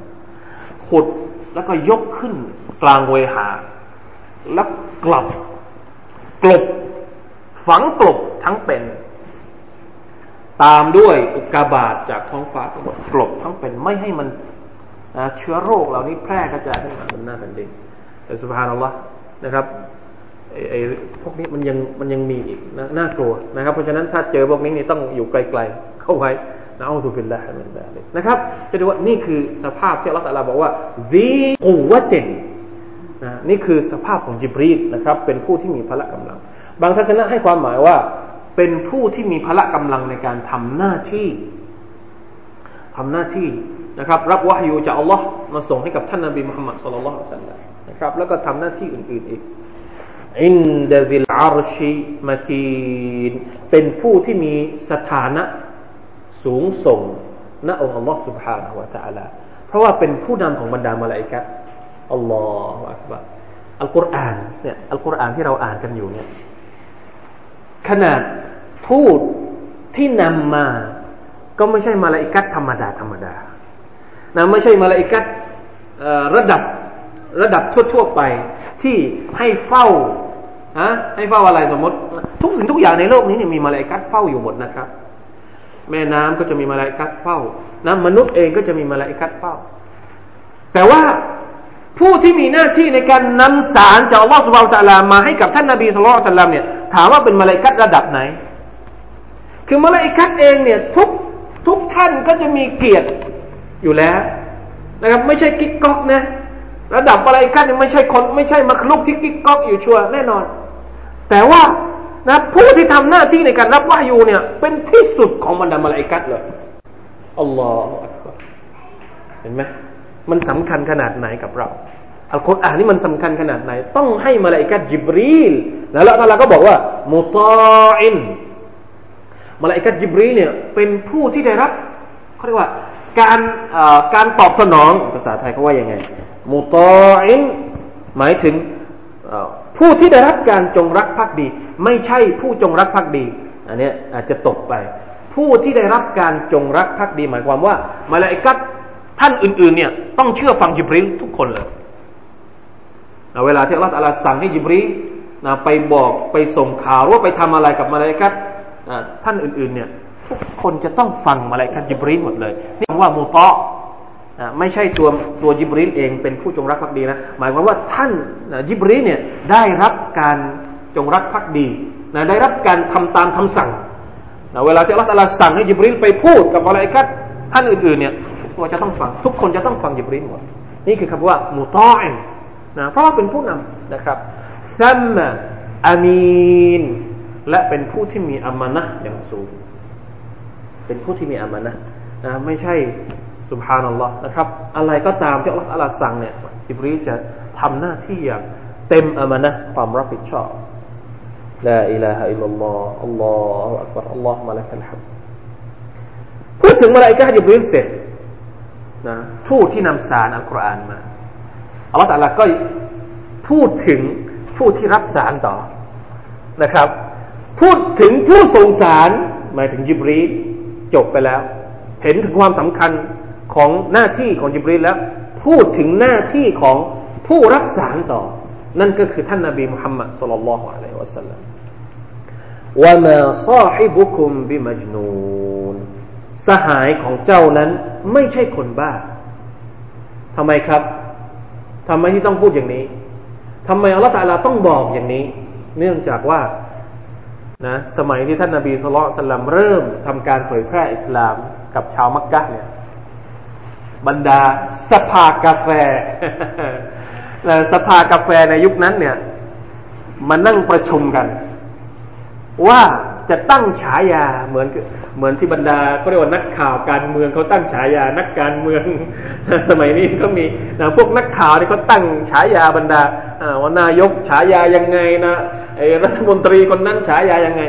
ขุดแล้วก็ยกขึ้นกลางเวหา แล้วกลับกลบฝังกลบทั้งเป็น ตามด้วยอุกกาบาตจากท้องฟ้ากลบทั้งเป็นไม่ให้มันเชื้อโรคเหล่านี้แพร่กระจายขึ้นมาบนหน้าแผ่นดินแต่ سبحان الله นะครับไอ้พวกนี้มันยังมันยังมีอีกนน่ากลัวนะครับ เพราะฉะนั้นถ้าเจอพวกนี้นี่ต้องอยู่ไกลๆเข้าไว้نعوذ بالله من ذلك นะครับ จะดูว่านี่คือสภาพที่อัลลอฮฺตะลาบอกว่าวีกูวะเจนนะนี่คือสภาพของจิบรีลนะครับ เป็นผู้ที่มีพละกำลัง บางทัศนะให้ความหมายว่า เป็นผู้ที่มีพละกำลังในการทำหน้าที่ ทำหน้าที่นะครับ รับวะฮยูจากอัลลอฮ์มาส่งให้กับท่านนบีมุฮัมมัดสุลลัลลอฮุอะลัยฮิวะสัลลัมนะครับแล้วก็ทำหน้าที่อื่นๆอีก อินดะซิลอารชิมาคีนเป็นผู้ที่มีสถานะสูงส่งณองค์อัลลอฮ์ سبحانه และ تعالى เพราะว่าเป็นผู้นำของบรรดามาลาอิกัดอัลลอฮฺอักบะอัลกุรอานเนี่ยอัลกุรอานที่เราอ่านกันอยู่เนี่ย ขนาดทูตที่นำมา ก็ไม่ใช่มาลาอิกัดธรรมดาธรรมดานะไม่ใช่มาลาอิกัดระดับระดับทั่วๆไป ที่ให้เฝ้าฮะให้เฝ้าอะไรสมมติ ทุกสิ่งทุกอย่างในโลกนี้เนี่ยมีมาลาอิกัดเฝ้าอยู่หมดนะครับ แม่น้ำก็จะมีมาลาอิกัดเฝ้านะมนุษย์เองก็จะมีมาลาอิกัดเฝ้า แต่ว่า ที่มีหน้าที่ในการนำสารจากอัลลอฮฺสุบไบร์ตะลามาให้กับท่านนาบีสุลต่านเนี่ยถามว่าเป็นมาลาอิกัดระดับไหน คือมาลาอิกัดเองเนี่ยทุกทุกท่านก็จะมีเกียรติอยู่แล้วนะครับไม่ใช่กิ๊กก๊อกนะระดับมาลาอิกัดเนี่ยไม่ใช่คนไม่ใช่มัคลุกที่กิ๊กก๊อกอยู่ชัวแน่นอน แต่ว่านะผู้ที่ทำหน้าที่ในการรับวายูเนี่ยเป็นที่สุดของบรรดามาลาอิกัดเลยอัลลอฮฺเห็นไหมมันสำคัญขนาดไหนกับเรา อัลกุรอานนี่มันสำคัญขนาดไหน ต้องให้มาลาอิกัดจิบรีลแล้วละตาลาก็บอกว่ามุตาอินมาลาอิกัดจิบรีลเนี่ยเป็นผู้ที่ได้รับเขาเรียกว่าการการตอบสนองภาษาไทยเขาว่ายังไงมุตาอินหมายถึงผู้ที่ได้รับการจงรักภักดี ไม่ใช่ผู้จงรักภักดีอันนี้อาจจะตกไป ผู้ที่ได้รับการจงรักภักดี หมายความว่ามาลาอิกัดท่านอื่นๆเนี่ยต้องเชื่อฟังจิบรีลทุกคนเลย เวลาที่อัลลอฮฺสั่งให้จิบรีนะไปบอกไปส่งข่าวว่าไปทำอะไรกับมาลาอิกัดท่านอื่นๆเนี่ยทุกคนจะต้องฟังมาลาอิกัดจิบรีหมดเลยนี่ว่ามูตะไม่ใช่ตัวตัวจิบรีเองเป็นผู้จงรักภักดีนะหมายความว่าท่านจิบรีเนี่ยได้รับการจงรักภักดีนะได้รับการทำตามคำสั่งนะเวลาที่อัลลอฮฺสั่งให้จิบรีไปพูดกับมาลาอิกัดท่านอื่นๆเนี่ยตัวจะต้องฟัง ทุกคนจะต้องฟังยิบรีหมดนี่คือคำว่ามุตออ นะเพราะว่าเป็นผู้นำนะครับซัมมอามีนและเป็นผู้ที่มีอามานะอย่างสูง เป็นผู้ที่มีอามานะนะไม่ใช่สุบฮานัลลอฮ์นะครับ อะไรก็ตามที่อัลลอฮฺสั่งเนี่ยอิบรีจะทำหน้าที่อย่างเต็มอามานะความรับผิดชอบลาอิลาฮะอิลลัลลอฮ์อัลลอฮฺอักบารอัลลอฮฺมาละกัลฮัมพูดถึงมาลาอิกะฮ์ยิบรีเสร็จนะทูตที่นำสารอัลกุรอานมา อัลลอฮฺตะลาก็พูดถึงผู้ที่รับสารต่อนะครับ พูดถึงผู้ส่งสารหมายถึงจิบรีจบไปแล้ว เห็นถึงความสำคัญของหน้าที่ของจิบรีแล้ว พูดถึงหน้าที่ของผู้รับสารต่อ นั่นก็คือท่านนาบีมุฮัมมัดสุลลัลลอฮุอะลัยฮิวะสัลลัมว่ามาซาฮิบุคุมบิมัจนูนสหายของเจ้านั้นไม่ใช่คนบ้าทำไมครับ ทำไมที่ต้องพูดอย่างนี้ทำไมอัลลอฮฺตาลาต้องบอกอย่างนี้ เนื่องจากว่านะสมัยที่ท่านนาบีสุลต่านเริ่มทำการเผยแพร่อิสลามกับชาวมักกะเนี่ยบรรดาสภากาแฟสภากาแฟในยุคนั้นเนี่ยมานั่งประชุมกัน ว่าจะตั้งฉายาเหมือน เหมือนที่บรรดาเขาเรียกว่านักข่าวการเมืองเขาตั้งฉายานักการเมือง สมัยนี้ก็มีนะพวกนักข่าวที่เขาตั้งฉายาบรรดาว่านายกฉายายังไงนะไอ้รัฐมนตรีคนนั้นฉายายังไง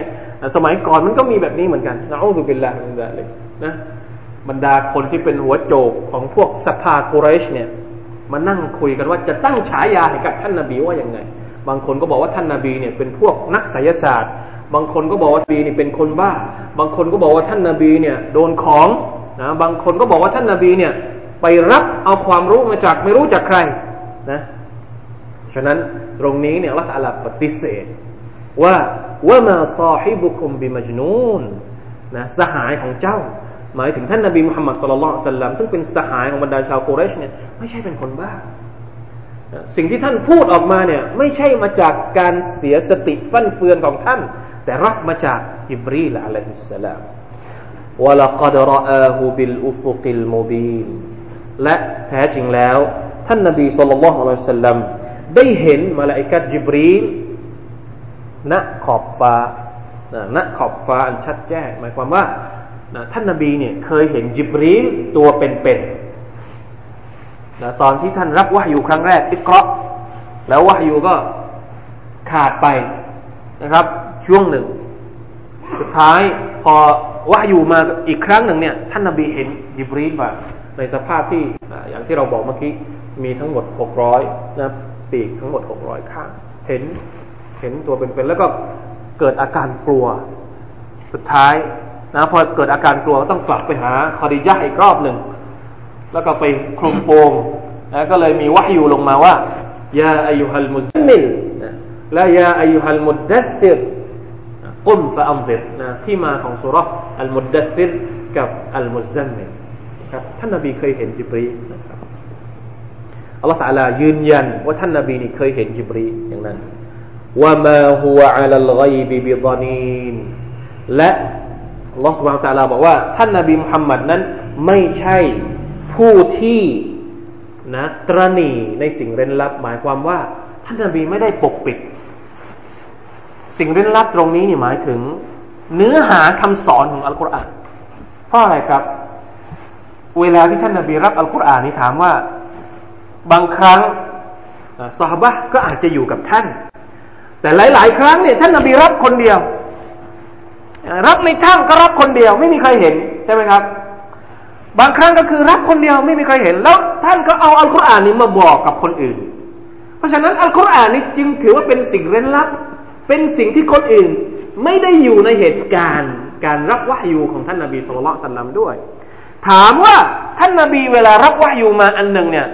สมัยก่อนมันก็มีแบบนี้เหมือนกันนะอัลลอฮฺเป็นละเลยนะบรรดาคนที่เป็นหัวโจกของพวกสภากุเรชเนี่ยมานั่งคุยกันว่าจะตั้งฉายาให้กับท่านนาบีว่ายังไง บางคนก็บอกว่าท่านนาบีเนี่ยเป็นพวกนักไสยศาสตร์ บางคนก็บอกว่าบีนี่เป็นคนบ้า บางคนก็บอกว่าท่านนาบีเนี่ยโดนของนะบางคนก็บอกว่าท่านนาบีเนี่ยไปรับเอาความรู้มาจากไม่รู้จากใครนะฉะนั้นตรงนี้เนี่ยละตัลลาปฏิเสธว่า وما صاحبكم بمجنون นะสหายของเจ้า หมายถึงท่านนาบีมุฮัมมัดศ็อลลัลลอฮุอะลัยฮิวะสัลลัมซึ่งเป็นสหายของบรรดาชาวกุเรชเนี่ยไม่ใช่เป็นคนบ้าสิ่งที่ท่านพูดออกมาเนี่ยไม่ใช่มาจากการเสียสติฟั่นเฟือนของท่าน แต่รับมาจากอิบรีลอะลัยฮิสสลามวะลักดรอาหูบิลอุฟุกิลมูบีนและแท้จริงแล้ว ท่านนบีศ็อลลัลลอฮุอะลัยฮิวะสัลลัมได้เห็นมาลาอิกัดจิบรีลณขอบฟ้าณขอบฟ้าอันชัดแจ้งหมายความว่าท่านนบีเนี่ยเคยเห็นจิบรีลตัวเป็นๆตอนที่ท่านรับวะอยู่ครั้งแรกอิกราะแล้ววะอยู่ก็ขาดไปนะครับ ช่วงหนึ่ง สุดท้ายพอว่าอยู่มาอีกครั้งหนึ่งเนี่ย ท่านนบีเห็นยิบรีนมาในสภาพที่อย่างที่เราบอกเมื่อกี้มีทั้งหมดหกร้อยนะปีกทั้งหมดหกร้อยข้าง เห็นเห็นตัวเป็นๆแล้วก็เกิดอาการกลัว สุดท้ายนะพอเกิดอาการกลัวก็ต้องกลับไปหาคอดิยะอีกรอบหนึ่ง แล้วก็ไปคลุมโปงนะก็เลยมีวะยูลงมาว่ายาอายุฮัลมุซมิลและยาอายุฮัลมุดดัสซิร กุมฟะอัมซิรนะที่มาของสุรษอัลมุดดัซิรกับอัลมุซัมมิลครับท่านนบีเคยเห็นจิบรีลนะครับอัลลอฮฺตะอาลายืนยันว่าท่านนบีนี่เคยเห็นจิบรีลอย่างนั้น وما هو على الغيب بضنين และอัลลอฮฺสุบฮานะฮูวะตะอาลาบอกว่า ท่านนบีมุฮัมมัดนั้นไม่ใช่ผู้ที่นะตระหนี่ในสิ่งเร้นลับ หมายความว่า ท่านนบีไม่ได้ปกปิด สิ่งเร้นลับตรงนี้นี่หมายถึง เนื้อหาคำสอนของอัลกุรอานเพราะอะไรครับ เวลาที่ท่านนบีรับอัลกุรอานนี่ถามว่า บางครั้งสหบะก็อาจจะอยู่กับท่าน แต่หลาย ๆ ครั้งเนี่ยท่านนบีรับคนเดียว รับในถ้ำก็รับคนเดียว ไม่มีใครเห็นใช่ไหมครับ บางครั้งก็คือรับคนเดียวไม่มีใครเห็น แล้วท่านก็เอาอัลกุรอานนี้มาบอกกับคนอื่น เพราะฉะนั้นอัลกุรอานนี้จึงถือว่าเป็นสิ่งเร้นลับ เป็นสิ่งที่คนอื่น ไม่ได้อยู่ในเหตุการณ์ การรับวะยูของท่านนาบีสุลต่านสัลลัมด้วย ถามว่าท่านนาบีเวลารับวะยูมาอันหนึ่งเนี่ย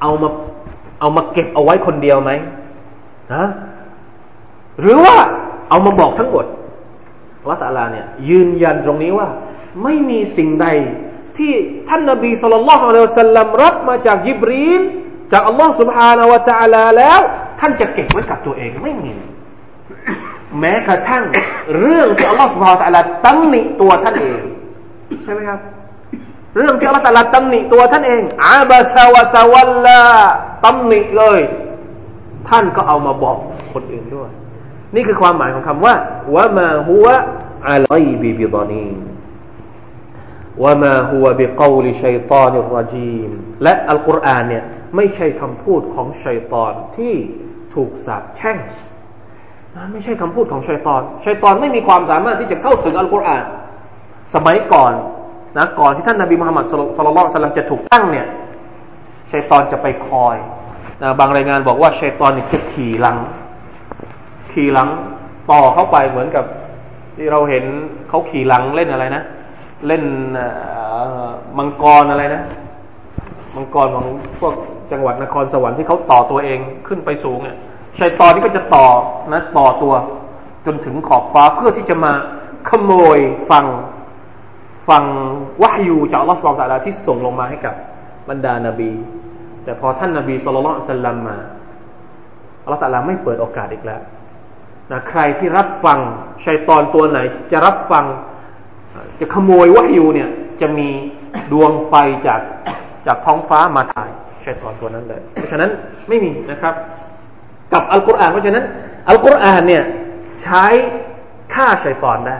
เอามาเอามาเก็บเอาไว้คนเดียวไหมนะหรือว่าเอามาบอกทั้งหมดละตาลาเนี่ยยืนยันตรงนี้ว่าไม่มีสิ่งใดที่ท่านนบีสุลต่านละฮ์อัลลอฮฺสัลลัมรับมาจากยิบรีลจากอัลลอฮ์ سبحانه และ تعالى แล้ว ท่านจะเก็บไว้กับตัวเองไม่มี แม้กระทั่งเรื่องที่อัลลอฮฺสุบฮานะอัลลตำหนิตัวท่านเองใช่ไหมครับ เรื่องที่อัลลอฮฺตัลละตัหนิตัวท่านเองอาบาซาวะตะวัลลาตำหนิเลย ท่านก็เอามาบอกคนอื่นด้วย นี่คือความหมายของคำว่าวะมาฮุวะอัลไยบิบิดานีวะมาฮุวะบิกอลิชัยตานิรรจีมและอัลกุรอานเนี่ยไม่ใช่คำพูดของชัยตอนที่ ถูกสาปแช่งนะไม่ใช่คำพูดของชัยตอนชัยตอนไม่มีความสามารถที่จะเข้าถึงอัลกุรอาน สมัยก่อนนะก่อนที่ท่านนบีมุฮัมมัดสุลลัลสลัมจะถูกตั้งเนี่ยชัยตอนจะไปคอยนะบางรายงานบอกว่าชัยตอนนี่จะขี่หลัง ขี่หลังต่อเข้าไปเหมือนกับที่เราเห็นเขาขี่หลังเล่นอะไรนะ เล่นมังกรอะไรนะ มังกรของพวก จังหวัดนครสวรรค์ที่เขาต่อตัวเองขึ้นไปสูงเนี่ยชัยตอนนี้ก็จะต่อนะต่อตัวจนถึงขอบฟ้าเพื่อที่จะมาขโมยฟังฟังวะยูจากอัลลอฮฺสุบานตะลาที่ส่งลงมาให้กับบรรดานาบี แต่พอท่านนาบีสุลต่านสัลลัมมาอัลลอฮฺตะลาไม่เปิดโอกาสอีกแล้วนะใครที่รับฟังชัยตอนตัวไหน จะรับฟังจะขโมยวะยูเนี่ยจะมีดวงไฟจากจากท้องฟ้ามาถ่าย ชัยตอนตัวนั้นเลย เพราะฉะนั้นไม่มีนะครับ กับอัลกุรอานเพราะฉะนั้น อัลกุรอานเนี่ยใช้ฆ่าชัยตอนได้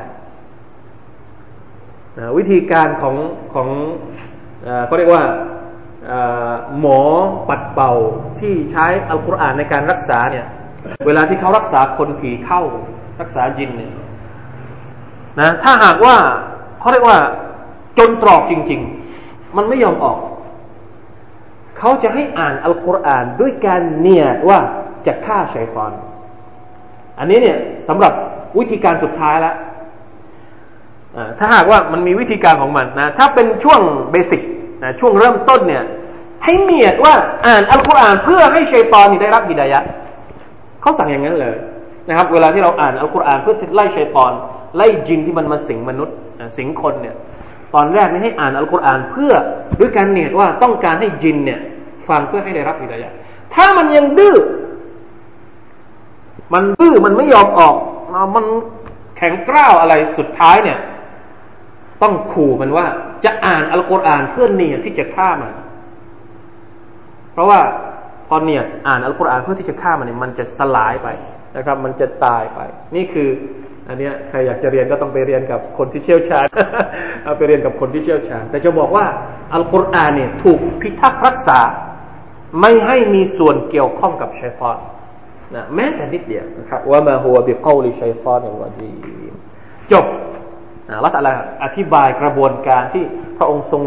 วิธีการของของเขาเรียกว่าหมอปัดเป่าที่ใช้อัลกุรอานในการรักษาเนี่ย เวลาที่เขารักษาคนผีเข้ารักษาจินเนี่ยนะถ้าหากว่าเขาเรียกว่าจนตรอกจริง ๆ มันไม่ยอมออก เขาจะให้อ่านอัลกุรอานด้วยการเนียว่าจะฆ่าชัยตอน อันนี้เนี่ยสำหรับวิธีการสุดท้ายแล้วถ้าหากว่ามันมีวิธีการของมันนะถ้าเป็นช่วงเบสิกนะช่วงเริ่มต้นเนี่ยให้เนียดว่าอ่านอัลกุรอานเพื่อให้ชัยตอนนี่ได้รับฮิดายะเขาสั่งอย่างนั้นเลยนะครับ เวลาที่เราอ่านอัลกุรอานเพื่อไล่ชัยตอน ไล่จินที่มันมาสิงมนุษย์สิงคนเนี่ย ตอนแรกนี่ให้อ่านอัลกุรอานเพื่อด้วยการเนียดว่าต้องการให้จินเนี่ย ฟังเพื่อให้ได้รับอิดายะถ้ามันยังดื้อมันดื้อมันไม่ยอมออกมันแข็งกร้าวอะไรสุดท้ายเนี่ย ต้องขู่มันว่า จะอ่านอัลกุรอานเพื่อเนียดที่จะฆ่ามัน เพราะว่าพอเนียดอ่านอัลกุรอานเพื่อที่จะฆ่ามันเนี่ยมันจะสลายไปนะครับ มันจะตายไป นี่คือ อันนี้ใครอยากจะเรียนก็ต้องไปเรียนกับคนที่เชี่ยวชาญเอาไปเรียนกับคนที่เชี่ยวชาญ แต่จะบอกว่าอัลกุรอานเนี่ยถูกพิทักษ์รักษา ไม่ให้มีส่วนเกี่ยวข้องกับชัยตอนนะแม้แต่นิดเดียวนะครับว่ามาหัวบิกอลิชัยตอนอย่างวดีจบนะละตัลลอธิบายกระบวนการที่พระองค์ทรง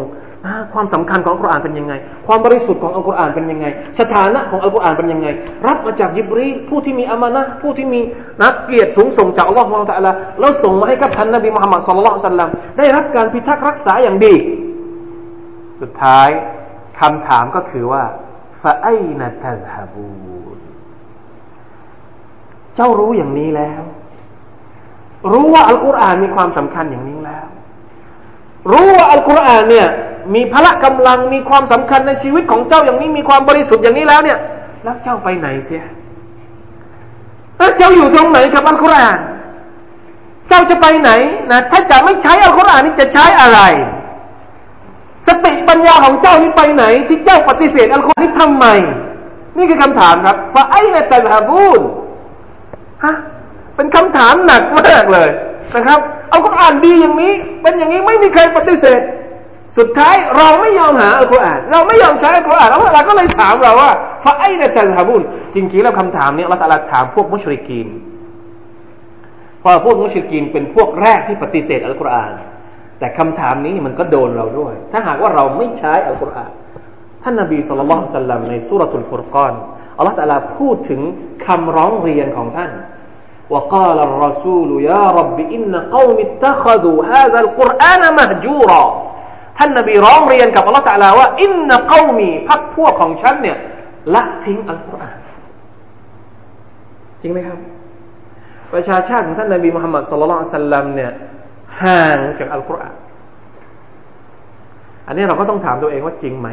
ความสำคัญของอัลกุรอานเป็นยังไง ความบริสุทธิ์ของอัลกุรอานเป็นยังไง สถานะของอัลกุรอานเป็นยังไง รับมาจากยิบรีผู้ที่มีอามานะผู้ที่มีนักเกียรติสูงส่งจากอัลลอฮฺสุลตาละแล้วส่งมาให้กับท่านนบีมุฮัมมัดสุลลัลสัลลัมได้รับการพิทักษ์รักษาอย่างดี สุดท้ายคำถามก็คือว่าฟาไอนัตฮาบูนเจ้ารู้อย่างนี้แล้ว รู้ว่าอัลกุรอานมีความสำคัญอย่างนี้แล้ว รู้ว่าอัลกุรอานเนี่ย มีพละกำลังมีความสำคัญในชีวิตของเจ้าอย่างนี้มีความบริสุทธิ์อย่างนี้แล้วเนี่ย แล้วเจ้าไปไหนเสียแล้วเจ้าอยู่ตรงไหนกับอัลกุรอาน เจ้าจะไปไหนนะถ้าจะไม่ใช้อัลกุรอานนี่จะใช้อะไร สติปัญญาของเจ้านี่ไปไหน ที่เจ้าปฏิเสธอัลกุรอานนี่ทำไม นี่คือคำถามครับฟาไอในแต่ละบูนฮะเป็นคำถามหนักมากเลยนะครับ เอากุรอานดีอย่างนี้ เป็นอย่างนี้ไม่มีใครปฏิเสธ สุดท้ายเราไม่ยอมหาอัลกุรอานเราไม่ยอมใช้อัลกุรอานแล้วเราก็เลยถามเราว่าฟาไอเนตัลฮาบุนจริงๆแล้วคำถามนี้เราตะลาถามพวกมุชริกีนเพราะพวกมุชริกีนเป็นพวกแรกที่ปฏิเสธอัลกุรอานแต่คำถามนี้มันก็โดนเราด้วย ถ้าหากว่าเราไม่ใช้อัลกุรอานท่านนบีสุลต่านสัลลัมในสุรทูลฟุรกานอัลลอฮฺตะลาพูดถึงคำร้องเรียนของท่าน وقال الرسول يا رب إن قوم اتخذوا هذا القرآن مهجورا ท่านนบีร้องเรียนกับอัลลอฮฺตะลาว่าอินนะกามีพักพวกของฉันเนี่ยละทิ้งอัลกุรอานจริงไหมครับ ประชาชาติของท่านนบีมุฮัมมัดสุลลัลสัลลัมเนี่ยห่างจากอัลกุรอานอันนี้เราก็ต้องถามตัวเองว่าจริงไหม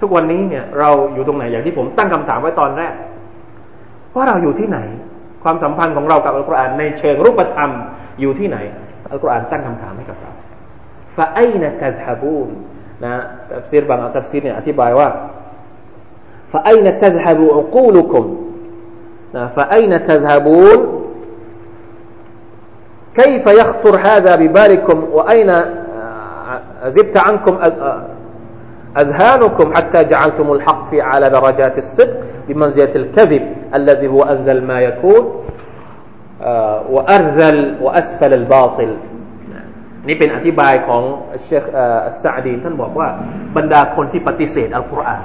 ทุกวันนี้เนี่ยเราอยู่ตรงไหนอย่างที่ผมตั้งคำถามไว้ตอนแรก ว่าเราอยู่ที่ไหน ความสัมพันธ์ของเรากับอัลกุรอานในเชิงรูปธรรมอยู่ที่ไหนอัลกุรอานตั้งคำถามให้กับเรา ฟาไอนะตัฮบูนนะตัฟซีรบางตัฟซีรเนี่ยอธิบายว่าฟาไอนะตัฮบูอุกูลุคุมนะฟาไอนะตัฮบูน كيف يخطر هذا ببالكم وأين زدت عنكم أذهانكم حتى جعلتم الحق في على درجات الصدق بمنزلة الكذب الذي هو أنزل ما يكون وأرذل وأسفل الباطل นี่เป็นอธิบายของเชคอัสซาดีนท่านบอกว่าบรรดาคนที่ปฏิเสธอัลกุรอาน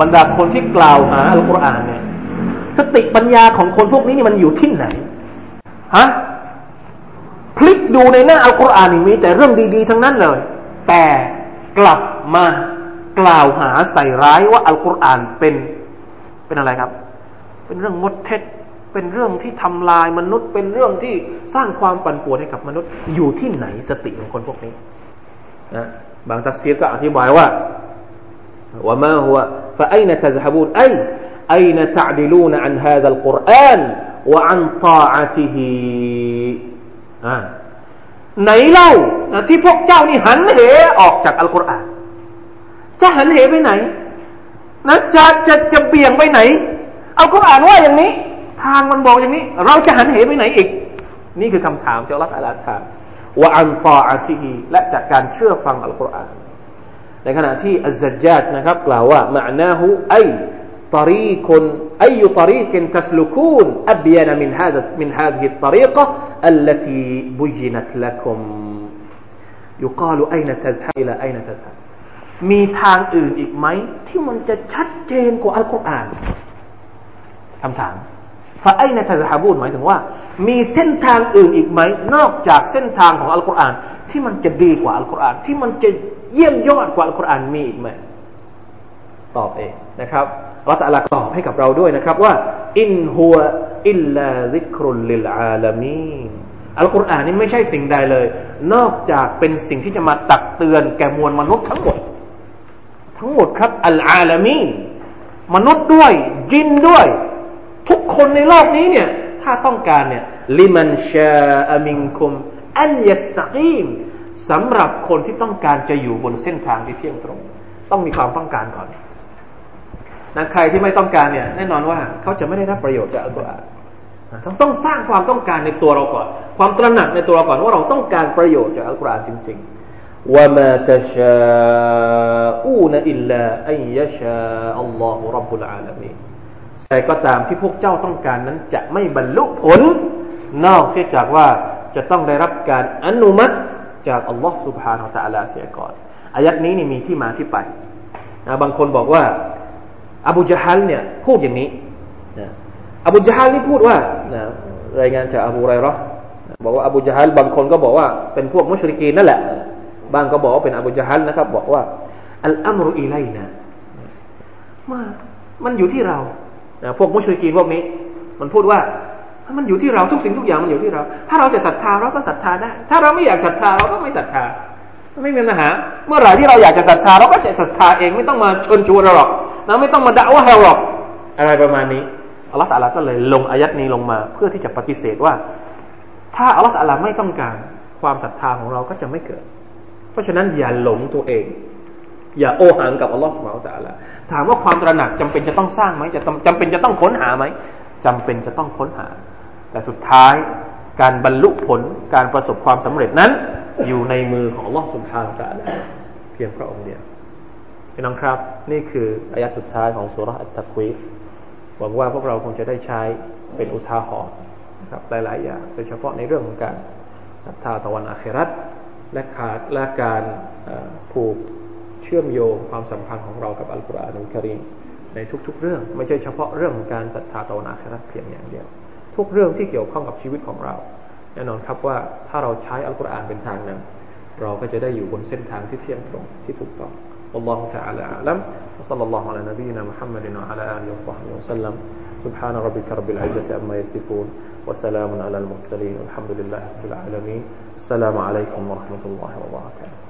บรรดาคนที่กล่าวหาอัลกุรอานเนี่ยสติปัญญาของคนพวกนี้นี่มันอยู่ที่ไหนฮะพลิกดูในหน้าอัลกุรอานนี่มีแต่เรื่องดีๆทั้งนั้นเลย แต่กลับมากล่าวหาใส่ร้ายว่าอัลกุรอานเป็นเป็นอะไรครับ เป็นเรื่องมดเท็จ เป็นเรื่องที่ทำลายมนุษย์เป็นเรื่องที่สร้างความปั่นป่วนให้กับมนุษย์อยู่ที่ไหนสติของคนพวกนี้นะบางตัฟซีรก็อธิบายว่าว่ามาหัว فأين تذهبون أي أين تعدلون عن هذا القرآن وعن طاعته ไหนเล่าที่พวกเจ้านี่หันเหออกจากอัลกุรอานจะหันเหไปไหนนะจะจะจะเบี่ยงไปไหนอัลกุรอานว่าอย่างนี้ ทางมันบอกอย่างนี้ เราจะหันเหไปไหนอีก นี่คือคำถามเจ้าลัทธิอัลลาว่าอันตออาชีฮีและจากการเชื่อฟังอัลกุรอานในขณะที่อัจจัดนะครับกล่าวว่ามานาหูไอตรีคนไอยุตรีกินทัสลุคูนอับยานะมินฮาดมินฮาดฮิตตรีกะอัลลทีบุยนัตละคุมيقال أين تذهب إلى أين تذهب มีทางอื่นอีกไหม ที่มันจะชัดเจนกว่าอัลกุรอานคำถาม فأين تذهبون หมายถึงว่า มีเส้นทางอื่นอีกไหม นอกจากเส้นทางของอัลกุรอานที่มันจะดีกว่าอัลกุรอานที่มันจะเยี่ยมยอดกว่าอัลกุรอานมีอีกไหมตอบเองนะครับรัตอัลตอบให้กับเราด้วยนะครับว่าإن هو إلا ذكر للعالمينีนอัลกุรอานนี่ไม่ใช่สิ่งใดเลย นอกจากเป็นสิ่งที่จะมาตักเตือนแก่มวลมนุษย์ทั้งหมด ทั้งหมดครับอัลอาลามีนมนุษย์ด้วย จินด้วย ทุกคนในโลกนี้เนี่ย ถ้าต้องการเนี่ยลิมันชาอมิงคุมอันยัสตะกีมสำหรับคนที่ต้องการจะอยู่บนเส้นทางที่เที่ยงตรง ต้องมีความต้องการก่อนนะใครที่ไม่ต้องการเนี่ยแน่นอนว่าเขาจะไม่ได้รับประโยชน์จากอัลกุรอานต้องต้องสร้างความต้องการในตัวเราก่อน ความตระหนักในตัวเราก่อนว่าเราต้องการประโยชน์จากอัลกุรอานจริง ๆว่ามาตชาอูนอิลลาอัยยชาอัลลอฮุรับบุลอาลามี แต่ก็ตามที่พวกเจ้าต้องการนั้นจะไม่บรรลุผล นอกเสียจากว่าจะต้องได้รับการอนุมัติจากอัลลอฮฺสุบฮานาอัลลอฮเสียก่อนอายัดนี้นี่มีที่มาที่ไปนะบางคนบอกว่า อบูจฮัลเนี่ยพูดอย่างนี้นะอบูจฮัลนี่พูดว่านะรายงานจากอบูไรรอบอกว่าอบูจฮัลบางคนก็บอกว่าเป็นพวกมุชริกีนั่นแหละบางก็บอกว่าเป็นอบูจฮัลนะครับ บอกว่าอัลอัมรุอีไลนะมามันอยู่ที่เรา นะพวกมุชริกีนพวกนี้ มันพูดว่ามันอยู่ที่เราทุกสิ่งทุกอย่างมันอยู่ที่เรา ถ้าเราจะศรัทธาเราก็ศรัทธาได้ ถ้าเราไม่อยากศรัทธาเราก็ไม่ศรัทธาไม่มีปัญหา เมื่อไหร่ที่เราอยากจะศรัทธาเราก็จะศรัทธาเองไม่ต้องมาชวนชวนเราหรอกนะไม่ต้องมาด่าว่าเราหรอกอะไรประมาณนี้อัลลอฮฺสัลลาก็เลยลงอายัดนี้ลงมา เพื่อที่จะปฏิเสธว่า ถ้าอัลลอฮฺสัลลาไม่ต้องการความศรัทธาของเราก็จะไม่เกิด เพราะฉะนั้นอย่าหลงตัวเอง อย่าโอหังกับอัลลอฮฺสุบฮฺตะอัลล ถามว่าความตระหนักจำเป็นจะต้องสร้างไหมจะจำเป็นจะต้องค้นหาไหมจำเป็นจะต้องค้นหา แต่สุดท้ายการบรรลุผลการประสบความสำเร็จนั้น อยู่ในมือของลอสุนทานกะเพียงพระองค์เดียวพี่น้องครับ นี่คืออายะสุดท้ายของสุรอัตตะควีหวังว่าพวกเราคงจะได้ใช้เป็นอุทาหรณ์ครับหลาย ๆ อย่างโดยเฉพาะในเรื่องของการศรัทธาตะวันอาครัตและขาดและการผูก เชื่อมโยงความสัมพันธ์ของเรากับอัลกุรอานอัลกิริมในทุกๆ เรื่อง ไม่ใช่เฉพาะเรื่องของการศรัทธาต่อวันอาคราตเพียงอย่างเดียว ทุกเรื่องที่เกี่ยวข้องกับชีวิตของเราแน่นอนครับว่าถ้าเราใช้อัลกุรอานเป็นทางนำเราก็จะได้อยู่บนเส้นทางที่เที่ยงตรงที่ถูกต้อง والله تعالى أعلم وصلى الله على نبينا محمد وعلى آله وصحبه وسلم سبحان ربك رب العزة عما يصفون وسلام على المرسلين والحمد لله رب العالمين السلام عليكم ورحمة الله وبركاته